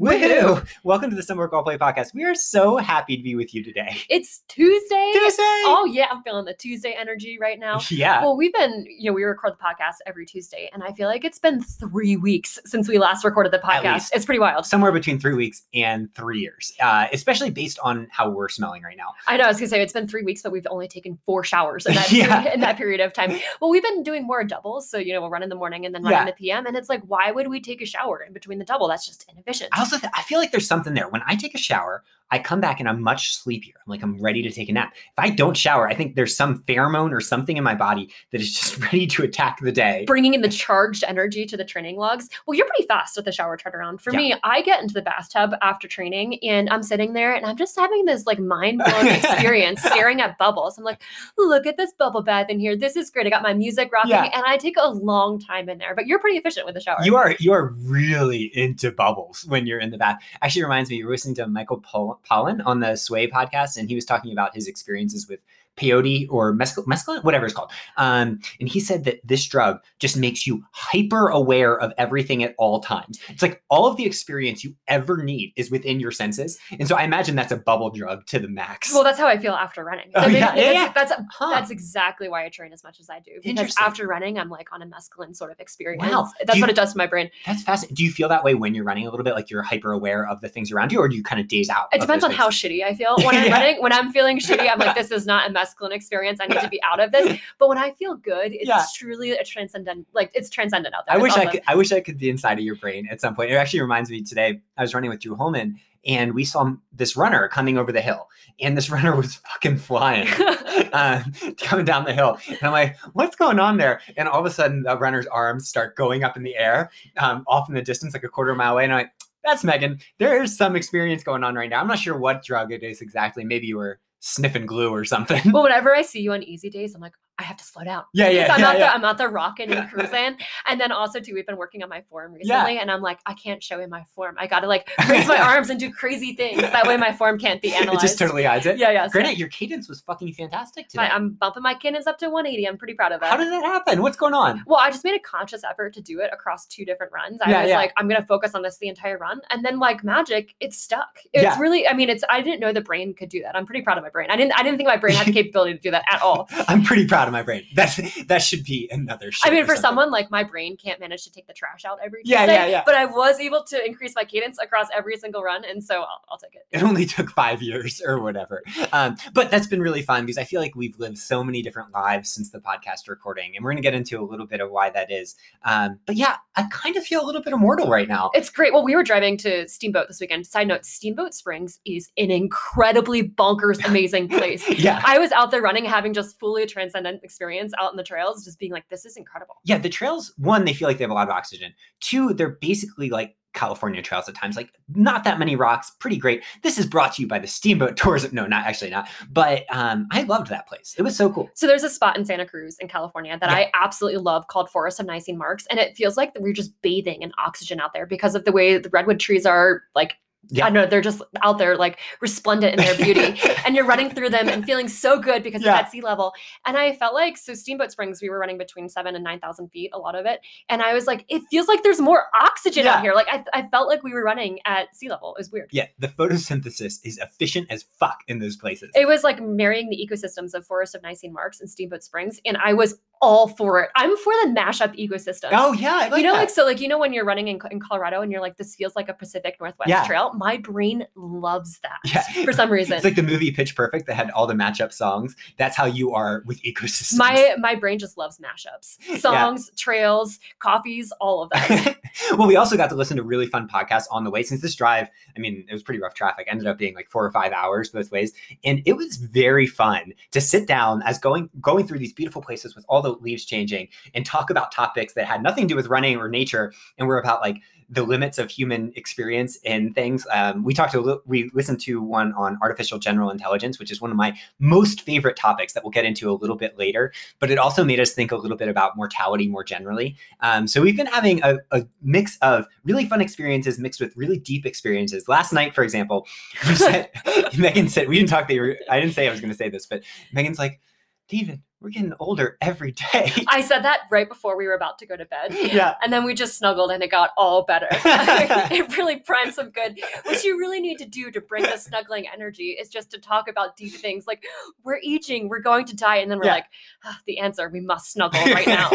Woohoo! Welcome to the Summer Work Play podcast. We are so happy to be with you today. It's Tuesday. Tuesday! Oh yeah, I'm feeling the Tuesday energy right now. Yeah. Well, we've been, you know, we record the podcast every Tuesday, and I feel like it's been three weeks since we last recorded the podcast. It's pretty wild. Somewhere between three weeks and three years, uh, especially based on how we're smelling right now. I know I was gonna say it's been three weeks, but we've only taken four showers in that Yeah. period, in that period of time. Well, we've been doing more doubles, so you know, we'll run in the morning and then run Yeah. in the PM, and it's like, why would we take a shower in between the double? That's just inefficient. I also th- I feel like there's something there. When I take a shower, I come back and I'm much sleepier. I'm like I'm ready to take a nap. If I don't shower, I think there's some pheromone or something in my body that is just ready to attack the day. bringing in the charged energy to the training logs. Well, you're pretty fast with the shower turnaround. For Yeah. me, I get into the bathtub after training and I'm sitting there and I'm just having this like mind blowing experience staring at bubbles. I'm like, look at this bubble bath in here. This is great. I got my music rocking Yeah. and I take a long time in there, but you're pretty efficient with the shower. You are you are really into bubbles when you're in the bath. Actually, reminds me, you were listening to Michael Pol- Pollan on the Sway podcast, and he was talking about his experiences with peyote or mescal- mescaline, whatever it's called. Um, and he said that this drug just makes you hyper aware of everything at all times. It's like all of the experience you ever need is within your senses, and so I imagine that's a bubble drug to the max. well, that's how I feel after running. Oh, mean, yeah, yeah, that's. That's, Huh. that's exactly why I train as much as I do. Because after running, I'm like on a mescaline sort of experience. Wow. That's you- what it does to my brain. That's fascinating. Do you feel that way when you're running a little bit, like you're hyper aware of the things around you, or do you kind of daze out? It depends on how shitty I feel when I'm Yeah. running. When I'm feeling shitty, I'm like, this is not a mescaline experience. I need to be out of this. But when I feel good, it's Yeah. truly a transcendent, like it's transcendent out there. I It's wish I could. I wish I could be inside of your brain at some point. It actually reminds me today. I was running with Drew Holman, and we saw this runner coming over the hill, and this runner was fucking flying, uh, coming down the hill. And I'm like, "What's going on there?" And all of a sudden, the runner's arms start going up in the air, um, off in the distance, like a quarter mile away. And I'm like, "That's Megan. There is some experience going on right now. I'm not sure what drug it is exactly. Maybe you were sniffing glue or something." But whenever I see you on easy days, I'm like, I have to slow down. yeah, yeah, Because I'm yeah, out yeah. there, I'm out there rocking and cruising. And then also too, we've been working on my form recently, and I'm like, I can't show in my form. I gotta like raise my arms and do crazy things. That way my form can't be analyzed. It just totally hides it. yeah, yeah. so Granted, your cadence was fucking fantastic today. I, I'm bumping my cadence up to 180. I'm pretty proud of that. How did that happen? What's going on? Well, I just made a conscious effort to do it across two different runs. I Yeah, was yeah. like, I'm gonna focus on this the entire run, and then like magic, it stuck. It's Yeah. really, I mean, it's. I didn't know the brain could do that. I'm pretty proud of my brain. I didn't. I didn't think my brain had the capability to do that at all. I'm pretty proud of my brain. That that should be another. I mean, for something. someone like my brain can't manage to take the trash out every Yeah, Tuesday, yeah, yeah. But I was able to increase my cadence across every single run, and so I'll, I'll take it. it only took five years or whatever. Um, but that's been really fun because I feel like we've lived so many different lives since the podcast recording, and we're going to get into a little bit of why that is. Um, but yeah, I kind of feel a little bit immortal right now. It's great. Well, we were driving to Steamboat this weekend. Side note: Steamboat Springs is an incredibly bonkers, amazing place. Yeah. I was out there running, having just fully transcendent experience out in the trails, just being like, this is incredible. Yeah, the trails, one, they feel like they have a lot of oxygen. Two, they're basically like California trails at times, like not that many rocks, pretty great. This is brought to you by the Steamboat Tours. No, not actually not. But um, I loved that place. It was so cool. So there's a spot in Santa Cruz in California that Yeah. I absolutely love called Forest of Nisene Marks. And it feels like we're just bathing in oxygen out there because of the way the redwood trees are like Yeah. I don't know, they're just out there like resplendent in their beauty. and you're running through them and feeling so good because Yeah. it's at sea level. And I felt like so Steamboat Springs, we were running between seven and nine thousand feet, a lot of it. And I was like, it feels like there's more oxygen Yeah. out here. Like I, I felt like we were running at sea level. It was weird. Yeah, the photosynthesis is efficient as fuck in those places. It was like marrying the ecosystems of Forest of Nisene Marks and Steamboat Springs, and I was all for it. I'm for the mashup ecosystem. oh yeah, like you know, that. like so, like you know, when you're running in, in Colorado and you're like, this feels like a Pacific Northwest Yeah. trail. My brain loves that Yeah. for some reason. It's like the movie Pitch Perfect that had all the matchup songs. That's how you are with ecosystems. my my brain just loves mashups, songs, trails, coffees, all of that. well, we also got to listen to really fun podcasts on the way. Since this drive, I mean, it was pretty rough traffic. Ended up being like four or five hours both ways, and it was very fun to sit down as going going through these beautiful places with all the leaves changing and talk about topics that had nothing to do with running or nature, and were about like the limits of human experience and things. Um, we talked little, we listened to one on artificial general intelligence, which is one of my most favorite topics that we'll get into a little bit later. But it also made us think a little bit about mortality more generally. Um, so we've been having a, a mix of really fun experiences mixed with really deep experiences. Last night, for example, you said Megan said we didn't talk. They were, I didn't say I was going to say this, but Megan's like, David, we're getting older every day. I said that right before we were about to go to bed. yeah. And then we just snuggled and it got all better. it really primed some good. What you really need to do to bring the snuggling energy is just to talk about deep things like we're aging, we're going to die, and then we're Yeah. like, "Ah, the answer, we must snuggle right now.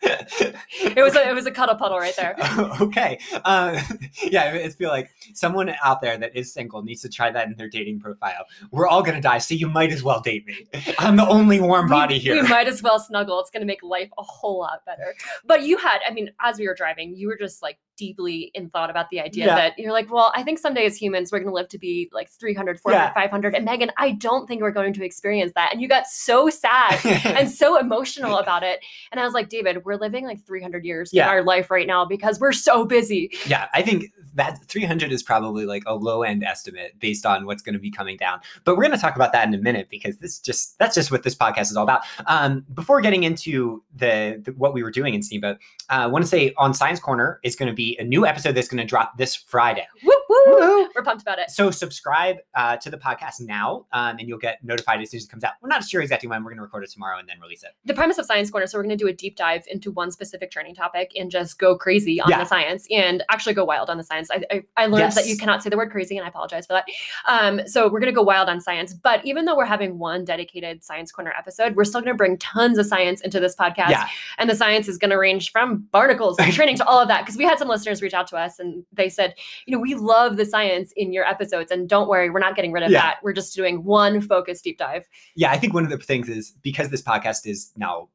it was a it was a cuddle puddle right there. okay. Uh, yeah, it's feel like someone out there that is single needs to try that in their dating profile. We're all gonna die, so you might as well date me. I'm the only warm body we, here. we might as well snuggle. It's going to make life a whole lot better. But you had, I mean, as we were driving, you were just like deeply in thought about the idea Yeah. that you're like, well, I think someday as humans, we're going to live to be like 300, 400, Yeah. 500. And Megan, I don't think we're going to experience that. And you got so sad and so emotional about it. And I was like, David, we're living like 300 years Yeah. in our life right now because we're so busy. yeah, I think that 300 is probably like a low end estimate based on what's going to be coming down. But we're going to talk about that in a minute because this just that's just what this podcast is all about. Um, before getting into the, the what we were doing in Steamboat, uh, I want to say on Science Corner is going to be a new episode that's going to drop this Friday. Woo, woo. We're pumped about it. So subscribe uh, to the podcast now, um, and you'll get notified as soon as it comes out. We're not sure exactly when. We're going to record it tomorrow and then release it. the premise of Science Corner. So we're going to do a deep dive into one specific training topic and just go crazy on Yeah. the science and actually go wild on the science. I, I, I learned that you cannot say the word crazy, and I apologize for that. Um, so we're going to go wild on science. But even though we're having one dedicated Science Corner episode, we're still going to bring tons of science into this podcast. Yeah. And the science is going to range from barnacles to training to all of that. Because we had some listeners reach out to us and they said, you know, we love the science in your episodes. And don't worry, we're not getting rid of Yeah. that. We're just doing one focused deep dive. Yeah, I think one of the things is because this podcast is now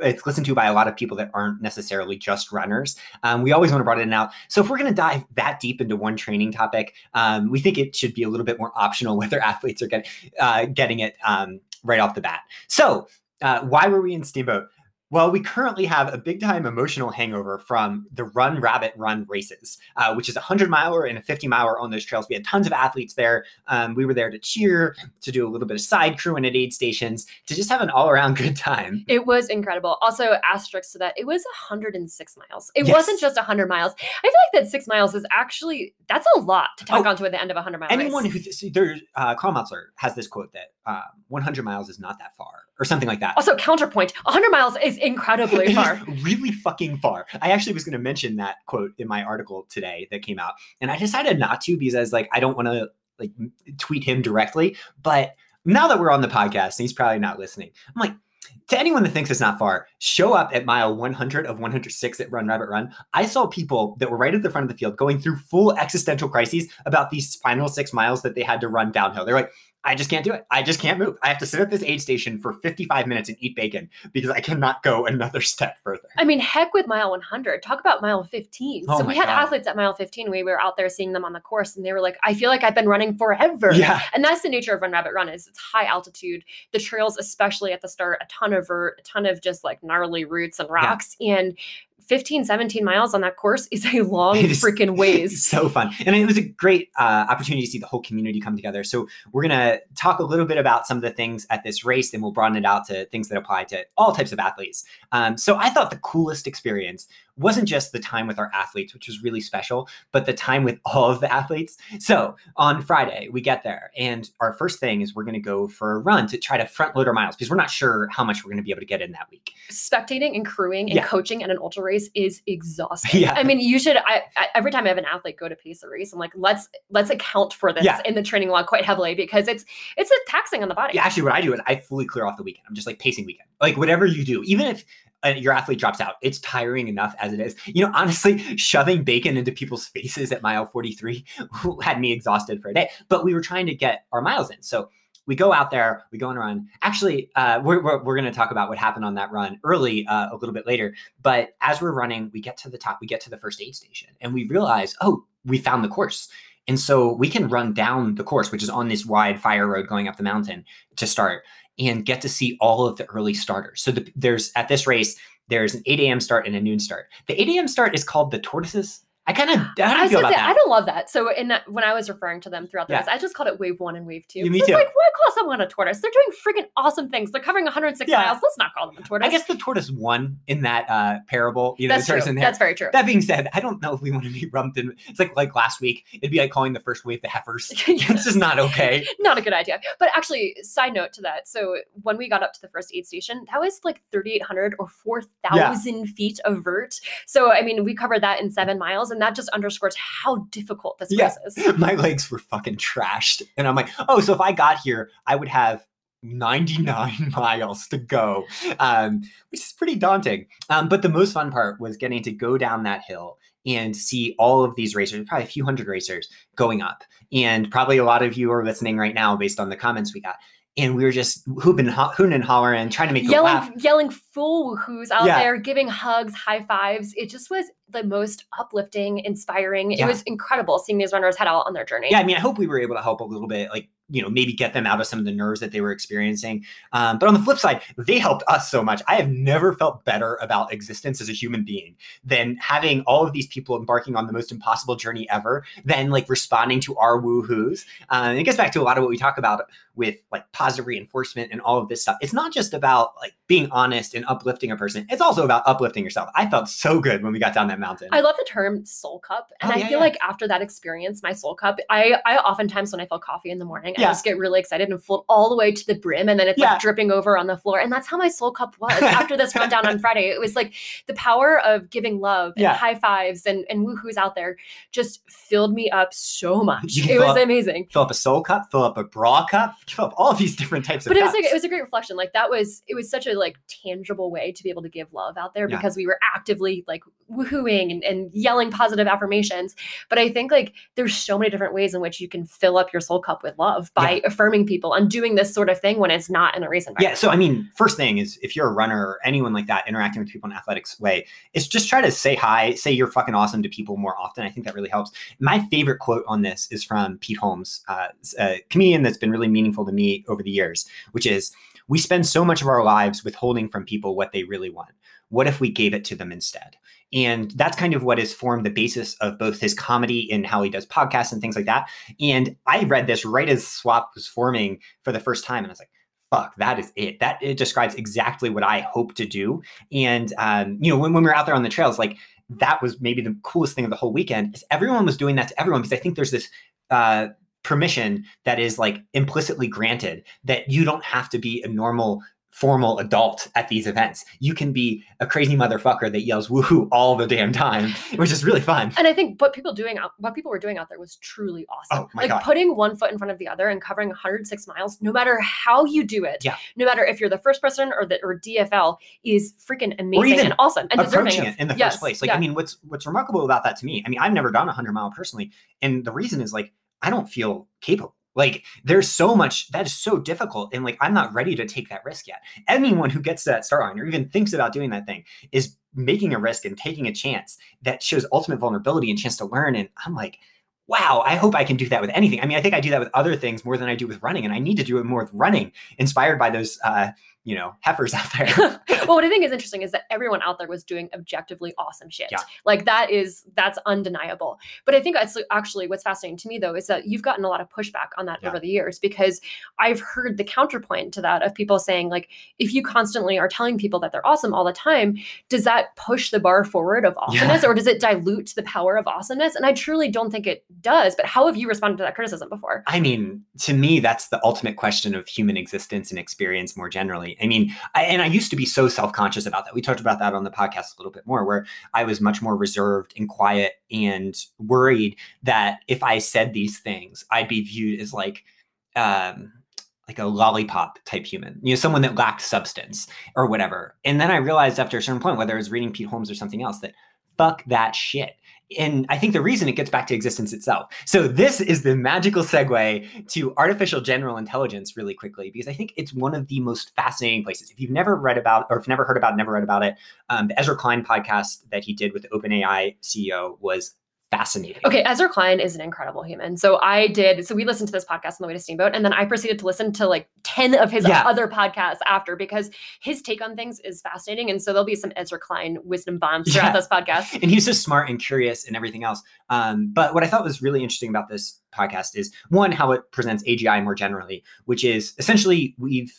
it's listened to by a lot of people that aren't necessarily just runners. Um, we always want to broaden it out. So if we're going to dive that deep into one training topic, um, we think it should be a little bit more optional whether athletes are getting uh, getting it um, right off the bat. So uh, why were we in Steamboat? Well, we currently have a big time emotional hangover from the Run Rabbit Run races, uh, which is a 100 miler and a 50 miler on those trails. We had tons of athletes there. Um, we were there to cheer, to do a little bit of side crewing at aid stations, to just have an all around good time. It was incredible. Also, asterisks to that, it was 106 miles. It Yes. wasn't just 100 miles. I feel like that six miles is actually that's a lot to tack Oh, onto at the end of a 100 mile Anyone race. who th- so there, uh, Karl Meltzer has this quote that um, 100 miles is not that far, or something like that. also, counterpoint: 100 miles is incredibly It is far. really fucking far. I actually was going to mention that quote in my article today that came out, and I decided not to because I was like, I don't want to like tweet him directly. But now that we're on the podcast, and he's probably not listening, I'm like. To anyone that thinks it's not far, show up at mile 100 of 106 at Run Rabbit Run. I saw people that were right at the front of the field going through full existential crises about these final six miles that they had to run downhill. They're like, I just can't do it. I just can't move. I have to sit at this aid station for 55 minutes and eat bacon because I cannot go another step further. I mean, heck with mile 100. Talk about mile 15. Oh so we had God. athletes at mile 15. We were out there seeing them on the course, and they were like, "I feel like I've been running forever." Yeah. And that's the nature of Run Rabbit Run is it's high altitude. The trails, especially at the start, a ton of vert, a ton of just like gnarly roots and rocks. And 15, 17 miles on that course is a long is- freaking ways. so fun. And it was a great uh, opportunity to see the whole community come together. So, we're going to talk a little bit about some of the things at this race, and we'll broaden it out to things that apply to all types of athletes. Um, so, I thought the coolest experience wasn't just the time with our athletes, which was really special, but the time with all of the athletes. So, on Friday, we get there, and our first thing is we're going to go for a run to try to front load our miles because we're not sure how much we're going to be able to get in that week. Spectating and crewing and Yeah. coaching at an ultra race is exhausting. Yeah. I mean, you should. I, I every time I have an athlete go to pace a race, I'm like, let's let's account for this Yeah. in the training log quite heavily because it's it's a taxing on the body. Yeah, actually, what I do is I fully clear off the weekend. I'm just like pacing weekend. Like whatever you do, even if your athlete drops out, it's tiring enough as it is. You know, honestly, shoving bacon into people's faces at mile 43 had me exhausted for a day. But we were trying to get our miles in, so we go out there, we go on a run. Actually, uh, we're we're, we're going to talk about what happened on that run early uh, a little bit later. But as we're running, we get to the top, we get to the first aid station, and we realize, oh, we found the course. And so we can run down the course, which is on this wide fire road going up the mountain to start and get to see all of the early starters. So the, there's at this race, there's an 8 a.m. start and a noon start. The 8 a.m. start is called the tortoises. I kind of I about say, I don't love that. So in that, when I was referring to them throughout the Yeah. I just called it wave one and wave two. Yeah, me too. like, why call someone a tortoise? They're doing freaking awesome things. They're covering 106 Yeah. miles. Let's not call them a tortoise. I guess the tortoise won in that uh, parable. You know, that's true. in there. That's very true. That being said, I don't know if we want to be lumped in. It's like like last week. It'd be like calling the first wave the heifers. it's just not okay. not a good idea. But actually, side note to that. So when we got up to the first aid station, that was like 3,800 or 4,000 feet of vert. So, I mean, we covered that in seven miles, and that just underscores how difficult this Yeah. is. My legs were fucking trashed, and I'm like, oh, so if I got here, I would have 99 miles to go, um, which is pretty daunting. Um, but the most fun part was getting to go down that hill and see all of these racers, probably a few hundred racers going up. And probably a lot of you are listening right now based on the comments we got. And we were just hooping, ho- hooting and hollering, trying to make them laugh. Yelling, yelling full woohoos out Yeah. there, giving hugs, high fives. It just was the most uplifting, inspiring. Yeah. It was incredible seeing these runners head out on their journey. Yeah, I mean, I hope we were able to help a little bit, like, you know, maybe get them out of some of the nerves that they were experiencing. Um, but on the flip side, they helped us so much. I have never felt better about existence as a human being than having all of these people embarking on the most impossible journey ever, then like responding to our woohoos. And it gets back to a lot of what we talk about with like positive reinforcement and all of this stuff. It's not just about like being honest and uplifting a person, it's also about uplifting yourself. I felt so good when we got down that mountain. I love the term soul cup. And Oh, I feel yeah. like after that experience, my soul cup, I, I oftentimes when I feel coffee in the morning, I Yeah. just get really excited and float all the way to the brim and then it's Yeah. like dripping over on the floor. And that's how my soul cup was after this rundown on Friday. It was like the power of giving love and Yeah. high fives and, and woohoos out there just filled me up so much. You It was up- amazing. fill up a soul cup, fill up a bra cup, fill up all these different types of but it was cups. like it was a great reflection like that was it was such a like tangible way to be able to give love out there because we were actively like woohooing and, and yelling positive affirmations but i think like there's so many different ways in which you can fill up your soul cup with love by affirming people and doing this sort of thing when it's not in a race Yeah. So, I mean, first thing is if you're a runner or anyone like that interacting with people in an athletics way, is just try to say hi, say you're fucking awesome to people more often. I think that really helps. My favorite quote on this is from Pete Holmes, uh, a comedian that's been really meaningful to me over the years, which is we spend so much of our lives withholding from people what they really want. What if we gave it to them instead? And that's kind of what has formed the basis of both his comedy and how he does podcasts and things like that. And I read this right as Swap was forming for the first time, and I was like, fuck, that is it. That it describes exactly what I hope to do. And um, you know, when, when we were out there on the trails, like that was maybe the coolest thing of the whole weekend is everyone was doing that to everyone because I think there's this uh permission that is like implicitly granted that you don't have to be a normal formal adult at these events. You can be a crazy motherfucker that yells woohoo all the damn time, which is really fun. and I think what people doing out, what people were doing out there was truly awesome. Oh my like God. putting one foot in front of the other and covering 106 miles, no matter how you do it, Yeah. no matter if you're the first person or the or DFL, is freaking amazing and awesome and approaching it in the yes, first place. Like, yeah. I mean, what's what's remarkable about that to me? I mean, I've never done a hundred mile personally, and the reason is like I don't feel capable. Like, there's so much that is so difficult, and like I'm not ready to take that risk yet. Anyone who gets to that start line or even thinks about doing that thing is making a risk and taking a chance that shows ultimate vulnerability and chance to learn. And I'm like. Wow, I hope I can do that with anything. I mean, I think I do that with other things more than I do with running, and I need to do it more with running, inspired by those, uh, you know, heifers out there. well, what I think is interesting is that everyone out there was doing objectively awesome shit. Yeah. Like that is that's undeniable. But I think that's actually what's fascinating to me though is that you've gotten a lot of pushback on that Yeah. over the years because I've heard the counterpoint to that of people saying like if you constantly are telling people that they're awesome all the time, does that push the bar forward of awesomeness or does it dilute the power of awesomeness? And I truly don't think it does. But how have you responded to that criticism before? I mean, to me, that's the ultimate question of human existence and experience more generally. I mean, I, and I used to be so self conscious about that. We talked about that on the podcast a little bit more, where I was much more reserved and quiet and worried that if I said these things, I'd be viewed as like, um, like a lollipop type human, you know, someone that lacked substance or whatever. And then I realized after a certain point, whether I was reading Pete Holmes or something else, that fuck that shit. And I think the reason it gets back to existence itself. So this is the magical segue to artificial general intelligence really quickly, because I think it's one of the most fascinating places. If you've never read about, or if you've never heard about, never read about it, um, the Ezra Klein podcast that he did with OpenAI CEO was fascinating. Okay, Ezra Klein is an incredible human. So I did. So we listened to this podcast on the way to Steamboat, and then I proceeded to listen to like ten of his Yeah. other podcasts after because his take on things is fascinating. And so there'll be some Ezra Klein wisdom bombs throughout Yeah. this podcast. and he's so smart and curious and everything else. Um, but what I thought was really interesting about this podcast is one, how it presents AGI more generally, which is essentially we've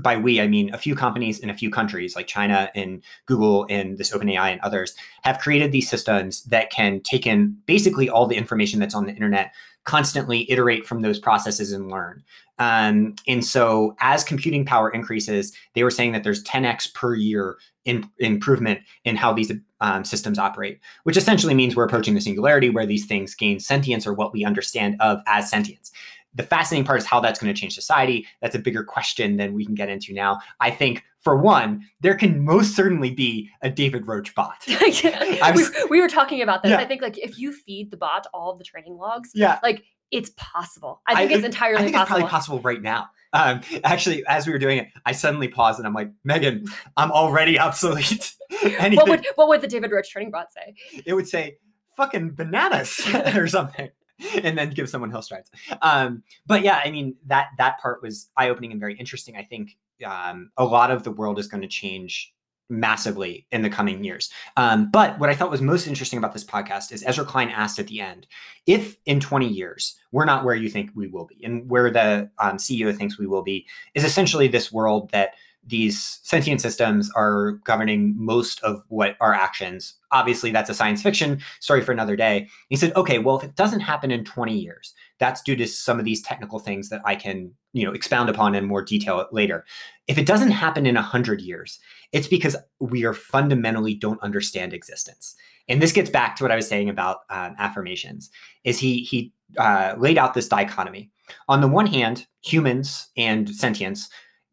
by we I mean a few companies in a few countries like China and Google and this OpenAI and others have created these systems that can take in basically all the information that's on the internet, constantly iterate from those processes and learn. Um, and so as computing power increases, they were saying that there's 10x per year in, improvement in how these um, systems operate, which essentially means we're approaching the singularity where these things gain sentience or what we understand of as sentience. The fascinating part is how that's going to change society. That's a bigger question than we can get into now. I think, for one, there can most certainly be a David Roche bot. I we, we were talking about this. Yeah. I think like if you feed the bot all of the training logs, Yeah. like it's possible. I think I- it's entirely I think possible. it's probably possible right now. Um, actually, as we were doing it, I suddenly paused and I'm like, Megan, I'm already obsolete. What would what would the David Roche training bot say? it would say fucking bananas or something and then give someone hill strides um but yeah i mean that that part was eye-opening and very interesting i think um a lot of the world is going to change massively in the coming years. Um but what i thought was most interesting about this podcast is ezra klein asked at the end if in 20 years we're not where you think we will be and where the um, ceo thinks we will be is essentially this world that these sentient systems are governing most of what our actions. Obviously, that's a science fiction story for another day. He said, okay, well, if it doesn't happen in 20 years, that's due to some of these technical things that I can, you know, expound upon in more detail later. If it doesn't happen in 100 years, it's because we are fundamentally don't understand existence. And this gets back to what I was saying about um, affirmations. Is he he uh, laid out this dichotomy? On the one hand, humans and sentience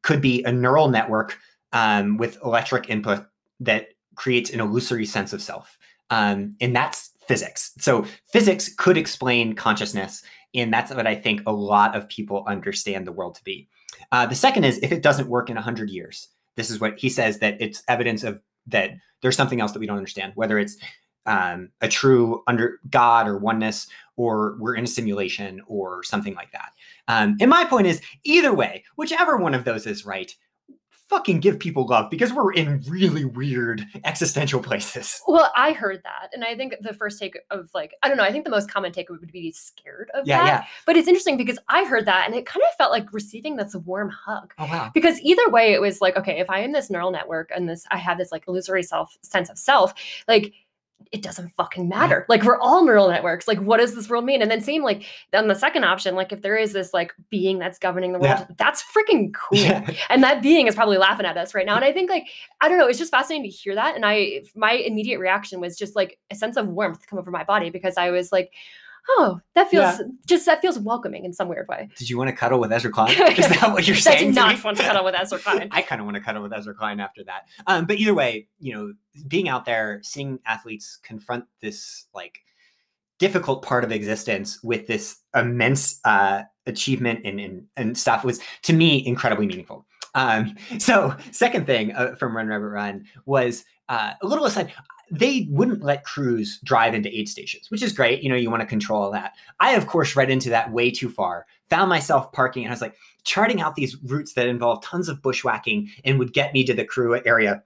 could be a neural network um, with electric input that creates an illusory sense of self. Um, and that's physics. So physics could explain consciousness. And that's what I think a lot of people understand the world to be. Uh, the second is if it doesn't work in 100 years, this is what he says that it's evidence of that there's something else that we don't understand, whether it's um, a true under God or oneness, or we're in a simulation or something like that. Um, and my point is, either way, whichever one of those is right, fucking give people love because we're in really weird existential places. Well, I heard that, and I think the first take of like I don't know. I think the most common take would be scared of Yeah, that. yeah. But it's interesting because I heard that, and it kind of felt like receiving this warm hug. Oh wow. Because either way, it was like, okay, if I am this neural network and this, I have this like illusory self sense of self, like it doesn't fucking matter. Like we're all neural networks. Like what does this world mean? And then same like on the second option, like if there is this like being that's governing the world, Yeah. that's freaking cool. Yeah. And that being is probably laughing at us right now. And I think like I don't know, it's just fascinating to hear that. And I my immediate reaction was just like a sense of warmth come over my body because I was like, oh, that feels just that feels welcoming in some weird way. Did you want to cuddle with Ezra Klein? Is that what you're I saying? did to not me? want to cuddle with Ezra Klein. I kind of want to cuddle with Ezra Klein after that. Um, but either way, you know, being out there, seeing athletes confront this like difficult part of existence with this immense uh, achievement and, and and stuff was to me incredibly meaningful. Um, so second thing uh, from Run Rabbit Run was uh, a little aside. They wouldn't let crews drive into aid stations, which is great. You know, you want to control that. I, of course, read into that way too far. Found myself parking, and I was like charting out these routes that involve tons of bushwhacking and would get me to the crew area.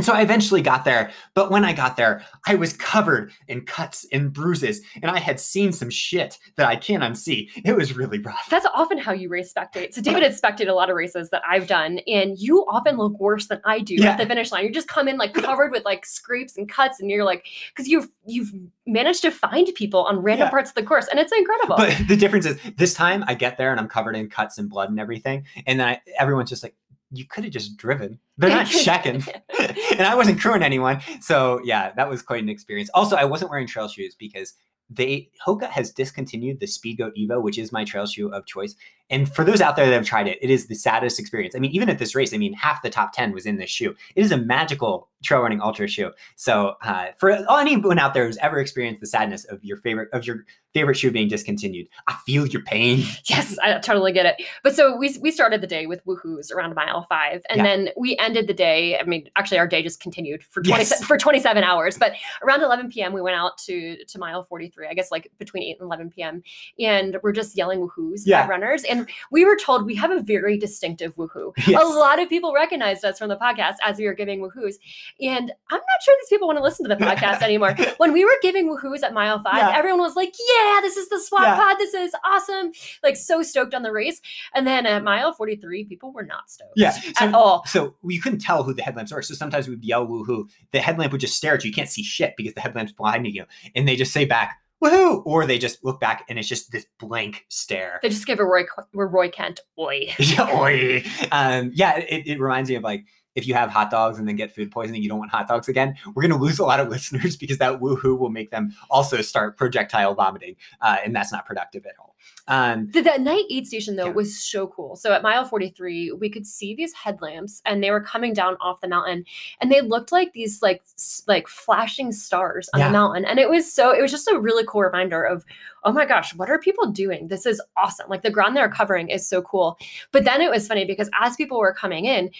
And so I eventually got there. But when I got there, I was covered in cuts and bruises, and I had seen some shit that I can't unsee. It was really rough. That's often how you race spectate. So David had spectated a lot of races that I've done, and you often look worse than I do Yeah. at the finish line. You just come in like covered with like scrapes and cuts, and you're like, because you've you've managed to find people on random Yeah. parts of the course, and it's incredible. But the difference is this time I get there and I'm covered in cuts and blood and everything. And then I, everyone's just like, you could have just driven. They're not checking. and I wasn't crewing anyone. So yeah, that was quite an experience. Also, I wasn't wearing trail shoes because they Hoka has discontinued the Speedgoat Evo, which is my trail shoe of choice. And for those out there that have tried it, it is the saddest experience. I mean, even at this race, I mean, half the top 10 was in this shoe. It is a magical trail running ultra shoe. So uh, for anyone out there who's ever experienced the sadness of your favorite of your favorite shoe being discontinued, I feel your pain. Yes, I totally get it. But so we we started the day with woohoo's around mile five, and Yeah. then we ended the day. I mean, actually, our day just continued for twenty Yes. for twenty seven hours. But around eleven p.m., we went out to to mile forty three. I guess like between eight and eleven p.m. And we're just yelling woohoo's Yeah. at runners, and we were told we have a very distinctive woohoo. Yes. A lot of people recognized us from the podcast as we were giving woohoos, and I'm not sure these people want to listen to the podcast anymore. When we were giving woohoos at mile five, Yeah. everyone was like, "Yeah, this is the SWAP Yeah. pod. This is awesome!" Like so stoked on the race. And then at mile 43, people were not stoked Yeah. at So, all. so you couldn't tell who the headlamps were. So sometimes we'd yell woohoo. The headlamp would just stare at you. You can't see shit because the headlamp's blinding you. And they just say back, woohoo. Or they just look back and it's just this blank stare. They just give a Roy, a Roy Kent, oi. Yeah, oi. Um, yeah, it, it reminds me of like if you have hot dogs and then get food poisoning, you don't want hot dogs again. We're gonna lose a lot of listeners because that woohoo will make them also start projectile vomiting, uh, and that's not productive at all. Um, The, that night aid station though Yeah. was so cool. So at mile 43, we could see these headlamps and they were coming down off the mountain and they looked like these like like flashing stars on Yeah. the mountain. And it was so it was just a really cool reminder of oh my gosh, what are people doing? This is awesome. Like the ground they're covering is so cool. But then it was funny because as people were coming in,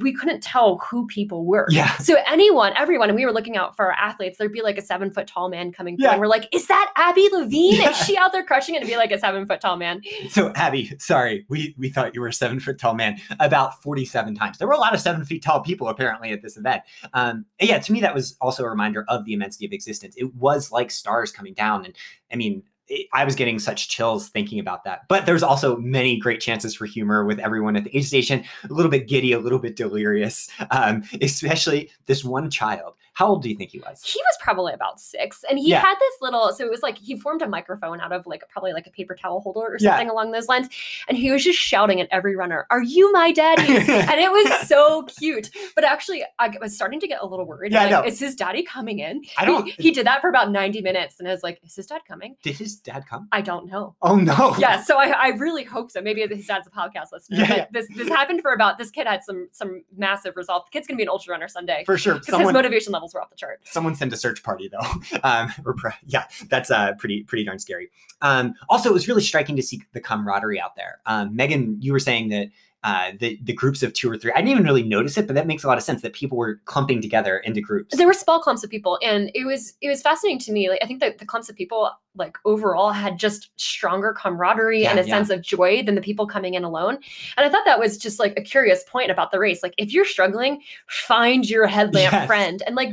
we couldn't tell who people were. yeah, So anyone, everyone, and we were looking out for our athletes. There'd be like a seven foot tall man coming through, Yeah. and we're like, "Is that Abby Levine? Yeah. Is she out there crushing it?" And be like a seven foot tall man. So Abby, sorry, we we thought you were a seven foot tall man about forty seven times. There were a lot of seven feet tall people apparently at this event. Um, yeah, to me that was also a reminder of the immensity of existence. It was like stars coming down, and I mean. I was getting such chills thinking about that. But there's also many great chances for humor with everyone at the aid station, a little bit giddy, a little bit delirious, um, especially this one child. How old do you think he was? He was probably about six, and he Yeah. had this little. So it was like he formed a microphone out of like probably like a paper towel holder or Yeah. something along those lines, and he was just shouting at every runner, "Are you my daddy?" and it was so cute. But actually, I was starting to get a little worried. Yeah, like, know. is his daddy coming in? I don't. He, he did that for about ninety minutes, and I was like, "Is his dad coming?" did his dad come? I don't know. Oh no. yeah, so I, I really hope so. Maybe his dad's a podcast listener. Yeah, yeah. This this happened for about this kid had some some massive resolve. The kid's gonna be an ultra runner someday For sure. because his motivation motivation were off the chart. someone send a search party though. Um, yeah, that's uh, pretty pretty darn scary. Um, also, it was really striking to see the camaraderie out there. Um, Megan, you were saying that uh, the the groups of two or three. I didn't even really notice it, but that makes a lot of sense that people were clumping together into groups. There were small clumps of people, and it was it was fascinating to me. Like I think that the clumps of people, like overall, had just stronger camaraderie and a yeah. sense of joy than the people coming in alone. And I thought that was just like a curious point about the race. Like if you're struggling, find your headlamp Yes. friend and like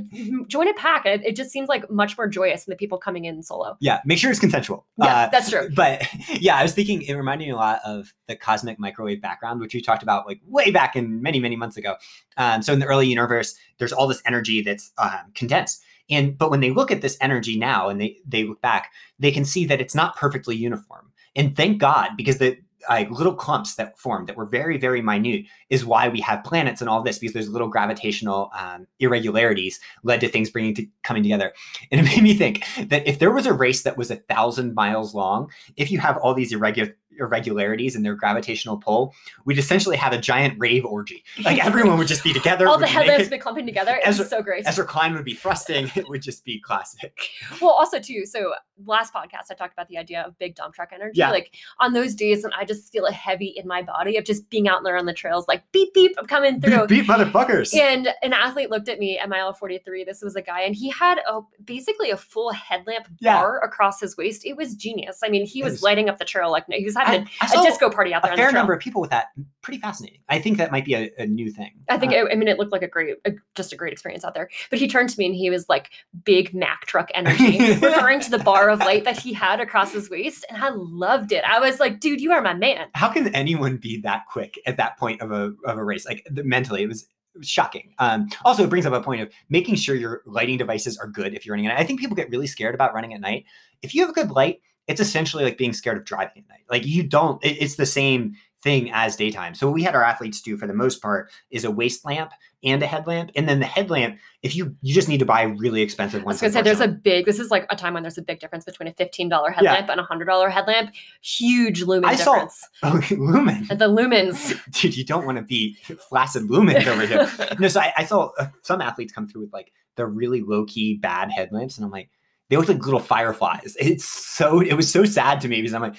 join a pack. It, it just seems like much more joyous than the people coming in solo. yeah, make sure it's consensual. Yeah, Uh, that's true. But yeah, I was thinking it reminded me a lot of the cosmic microwave background, which we talked about like way back in many, many months ago. Um, so in the early universe, there's all this energy that's um, condensed. And but when they look at this energy now and they they look back, they can see that it's not perfectly uniform. And thank God, because the like little clumps that formed that were very, very minute is why we have planets and all this, because there's little gravitational um, irregularities led to things bringing to coming together. And it made me think that if there was a race that was a thousand miles long, if you have all these irregular irregularities in their gravitational pull, we'd essentially have a giant rave orgy. Like everyone would just be together. All the headlamps naked. be clumping together. It's so great. Ezra Klein would be thrusting. It would just be classic. Well, also too. So last podcast, I talked about the idea of big dump truck energy. Yeah. Like on those days when I just feel a heavy in my body of just being out there on the trails, like beep beep, I'm coming through. Beat, beat motherfuckers. And an athlete looked at me at mile 43. This was a guy, and he had a basically a full headlamp Yeah. bar across his waist. It was genius. I mean, he was was- lighting up the trail like he was having I, I a, saw a disco party out there a on the fair number of people with that. Pretty fascinating. I think that might be a, a new thing. I think, Uh, it, I mean, it looked like a great, a, just a great experience out there. But he turned to me and he was like, big Mack truck energy, referring to the bar of light that he had across his waist. And I loved it. I was like, dude, you are my man. how can anyone be that quick at that point of a of a race? Like the, mentally, it was, it was shocking. Um, also, it brings up a point of making sure your lighting devices are good if you're running at night. I think people get really scared about running at night. If you have a good light, it's essentially like being scared of driving at night. Like you don't. It, it's the same thing as daytime. So what we had our athletes do for the most part is a waist lamp and a headlamp. And then the headlamp, if you you just need to buy really expensive I ones. was gonna say there's a big. This is like a time when there's a big difference between a fifteen dollar headlamp and a hundred dollar headlamp. Huge lumen I saw- difference. oh, lumen. the lumens. Dude, you don't want to be flaccid lumens over here. no, so I, I saw uh, some athletes come through with like the really low key bad headlamps, and I'm like, they look like little fireflies. It's so it was so sad to me because I'm like,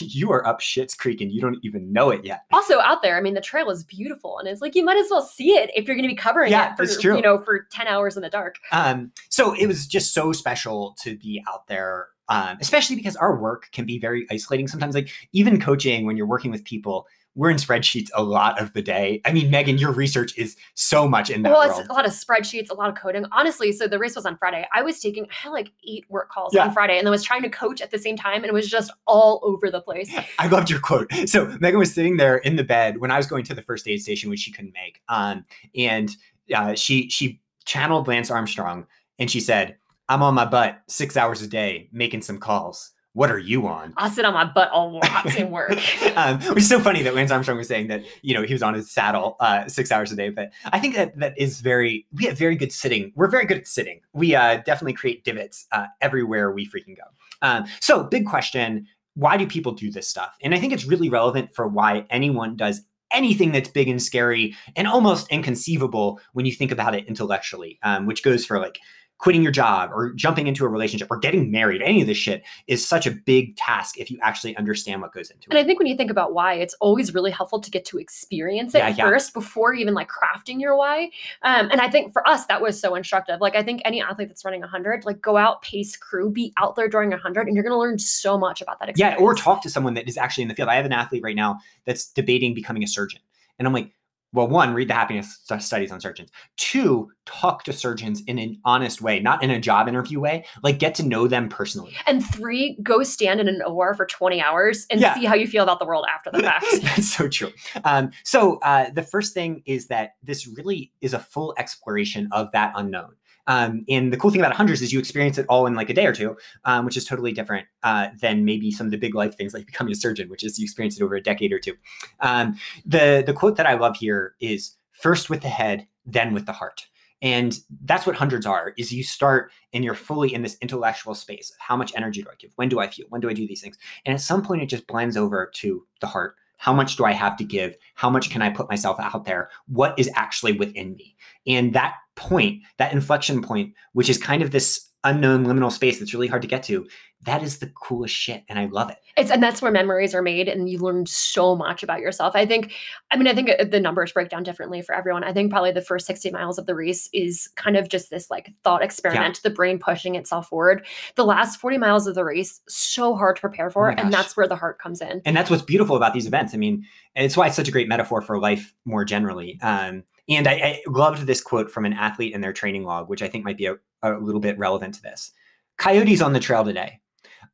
you are up shit's creek and you don't even know it yet. also out there, I mean, the trail is beautiful, and it's like you might as well see it if you're going to be covering Yeah, it for true. you know for ten hours in the dark. Um, so it was just so special to be out there, um, especially because our work can be very isolating sometimes. Like even coaching, when you're working with people, we're in spreadsheets a lot of the day. I mean, Megan, your research is so much in that well, world. it's a lot of spreadsheets, a lot of coding. Honestly, so the race was on Friday. I was taking, I had like eight work calls Yeah. on Friday, and then was trying to coach at the same time, and it was just all over the place. I loved your quote. So Megan was sitting there in the bed when I was going to the first aid station, which she couldn't make. Um, and uh, she she channeled Lance Armstrong, and she said, "I'm on my butt six hours a day making some calls. What are you on?" I'll sit on my butt all lot and work. um, which is so funny that Lance Armstrong was saying that you know he was on his saddle uh, six hours a day. But I think that that is very we have very good sitting. We're very good at sitting. We uh, definitely create divots uh, everywhere we freaking go. Um, so big question: Why do people do this stuff? And I think it's really relevant for why anyone does anything that's big and scary and almost inconceivable when you think about it intellectually. Um, which goes for like quitting your job or jumping into a relationship or getting married. Any of this shit is such a big task if you actually understand what goes into it. And I think when you think about why, it's always really helpful to get to experience it Yeah, yeah. first before even like crafting your why. Um, and I think for us, that was so instructive. Like, I think any athlete that's running 100, like go out, pace crew, be out there during 100, and you're going to learn so much about that Yeah, or talk to someone that is actually in the field. I have an athlete right now that's debating becoming a surgeon. And I'm like, well, one, read the happiness studies on surgeons. Two, talk to surgeons in an honest way, not in a job interview way. Like, get to know them personally. And three, go stand in an OR for 20 hours and Yeah. see how you feel about the world after the fact. That's so true. Um, so, uh, the first thing is that this really is a full exploration of that unknown. Um, and the cool thing about hundreds is you experience it all in like a day or two, um, which is totally different uh, than maybe some of the big life things like becoming a surgeon, which is you experience it over a decade or two. Um, the the quote that I love here is first with the head, then with the heart. And that's what hundreds are is you start and you're fully in this intellectual space of how much energy do I give? When do I feel? When do I do these things? And at some point it just blends over to the heart. How much do I have to give? How much can I put myself out there? What is actually within me? And that point, that inflection point, which is kind of this unknown liminal space that's really hard to get to, that is the coolest shit. And I love it. It's and that's where memories are made, and you learn so much about yourself. I think, I mean, I think uh, the numbers break down differently for everyone. I think probably the first 60 miles of the race is kind of just this like thought experiment, the brain pushing itself forward. The last 40 miles of the race, so hard to prepare for, Oh and that's where the heart comes in. and that's what's beautiful about these events. I mean, it's why it's such a great metaphor for life more generally. Um, and I, I loved this quote from an athlete in their training log, which I think might be a, a little bit relevant to this. Coyotes on the trail today.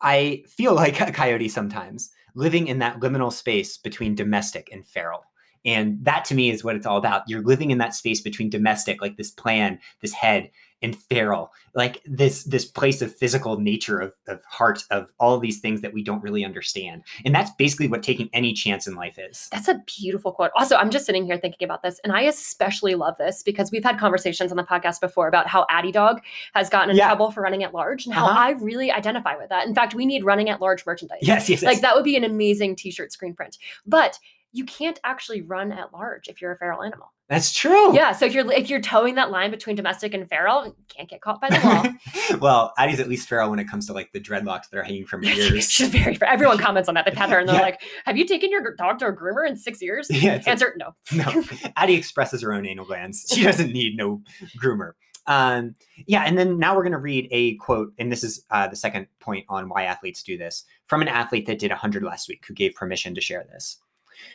I feel like a coyote sometimes, living in that liminal space between domestic and feral. And that to me is what it's all about. You're living in that space between domestic, like this plan, this head, and feral, like this this place of physical nature of, of heart, of all these things that we don't really understand. And that's basically what taking any chance in life is. That's a beautiful quote. Also, I'm just sitting here thinking about this, and I especially love this because we've had conversations on the podcast before about how Addy Dog has gotten in Yeah. trouble for running at large, and how Uh-huh. I really identify with that. In fact, we need running at large merchandise. Yes, yes, yes. Like that would be an amazing t-shirt screen print. But you can't actually run at large if you're a feral animal. That's true. Yeah. So if you're if you're towing that line between domestic and feral, you can't get caught by the law. well, Addie's at least feral when it comes to like the dreadlocks that are hanging from her ears. She's very everyone comments on that. They pat her and they're Yeah. like, Have you taken your dog to a groomer in six years? yeah, Answer no. no. Addie expresses her own anal glands. She doesn't need no groomer. Um, yeah, and then now we're going to read a quote, and this is uh, the second point on why athletes do this from an athlete that did 100 last week who gave permission to share this.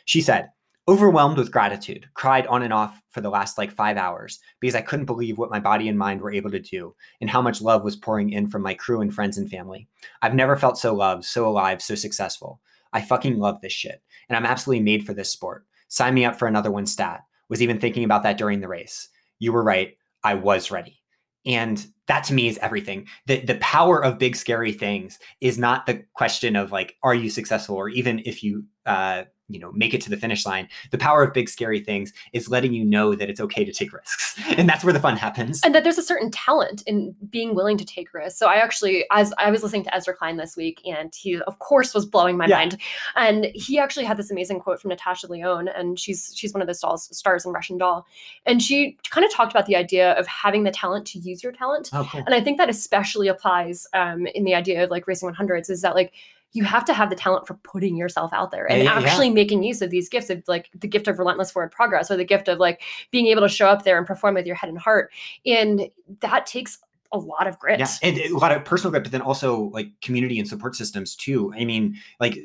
She said, Overwhelmed with gratitude, cried on and off for the last like five hours because I couldn't believe what my body and mind were able to do and how much love was pouring in from my crew and friends and family. I've never felt so loved, so alive, so successful. I fucking love this shit, and I'm absolutely made for this sport. Sign me up for another one stat. Was even thinking about that during the race. You were right. I was ready. And that to me is everything. The the power of big scary things is not the question of like, are you successful? Or even if you uh you know make it to the finish line the power of big scary things is letting you know that it's okay to take risks. And that's where the fun happens. And that there's a certain talent in being willing to take risks. So i actually as i was listening to ezra klein this week and he of course was blowing my yeah. mind. And he actually had this amazing quote from natasha lyonne and she's she's one of the stars, stars in russian doll. And she kind of talked about the idea of having the talent to use your talent. Oh, cool. and i think that especially applies um, in the idea of like racing 100s is that like you have to have the talent for putting yourself out there and yeah, actually yeah. making use of these gifts of like the gift of relentless forward progress or the gift of like being able to show up there and perform with your head and heart. And that takes a lot of grit. Yeah, and a lot of personal grit, but then also like community and support systems too. I mean, like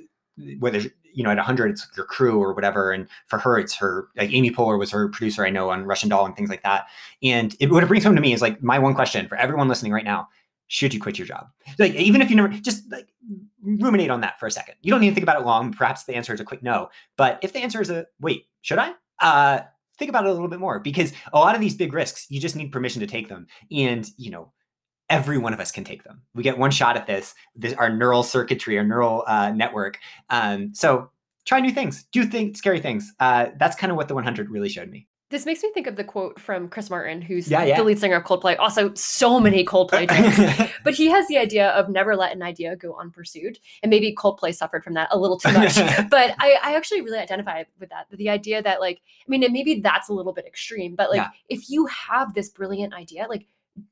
whether you know at 100 it's your crew or whatever and for her it's her like amy poehler was her producer i know on russian doll and things like that and it, what it brings home to me is like my one question for everyone listening right now should you quit your job? Like, even if you never just like ruminate on that for a second. You don't need to think about it long. Perhaps the answer is a quick no. But if the answer is a wait, should I? Uh, think about it a little bit more because a lot of these big risks, you just need permission to take them. And, you know, every one of us can take them. We get one shot at this, this our neural circuitry, our neural uh, network. Um, so try new things, do think scary things. Uh, that's kind of what the 100 really showed me. This makes me think of the quote from Chris Martin, who's yeah, yeah. the lead singer of Coldplay. Also, so many Coldplay drinks. but he has the idea of never let an idea go unpursued. And maybe Coldplay suffered from that a little too much. but I, I, actually really identify with that. The idea that, like, I mean, and maybe that's a little bit extreme, but like, yeah. if you have this brilliant idea, like,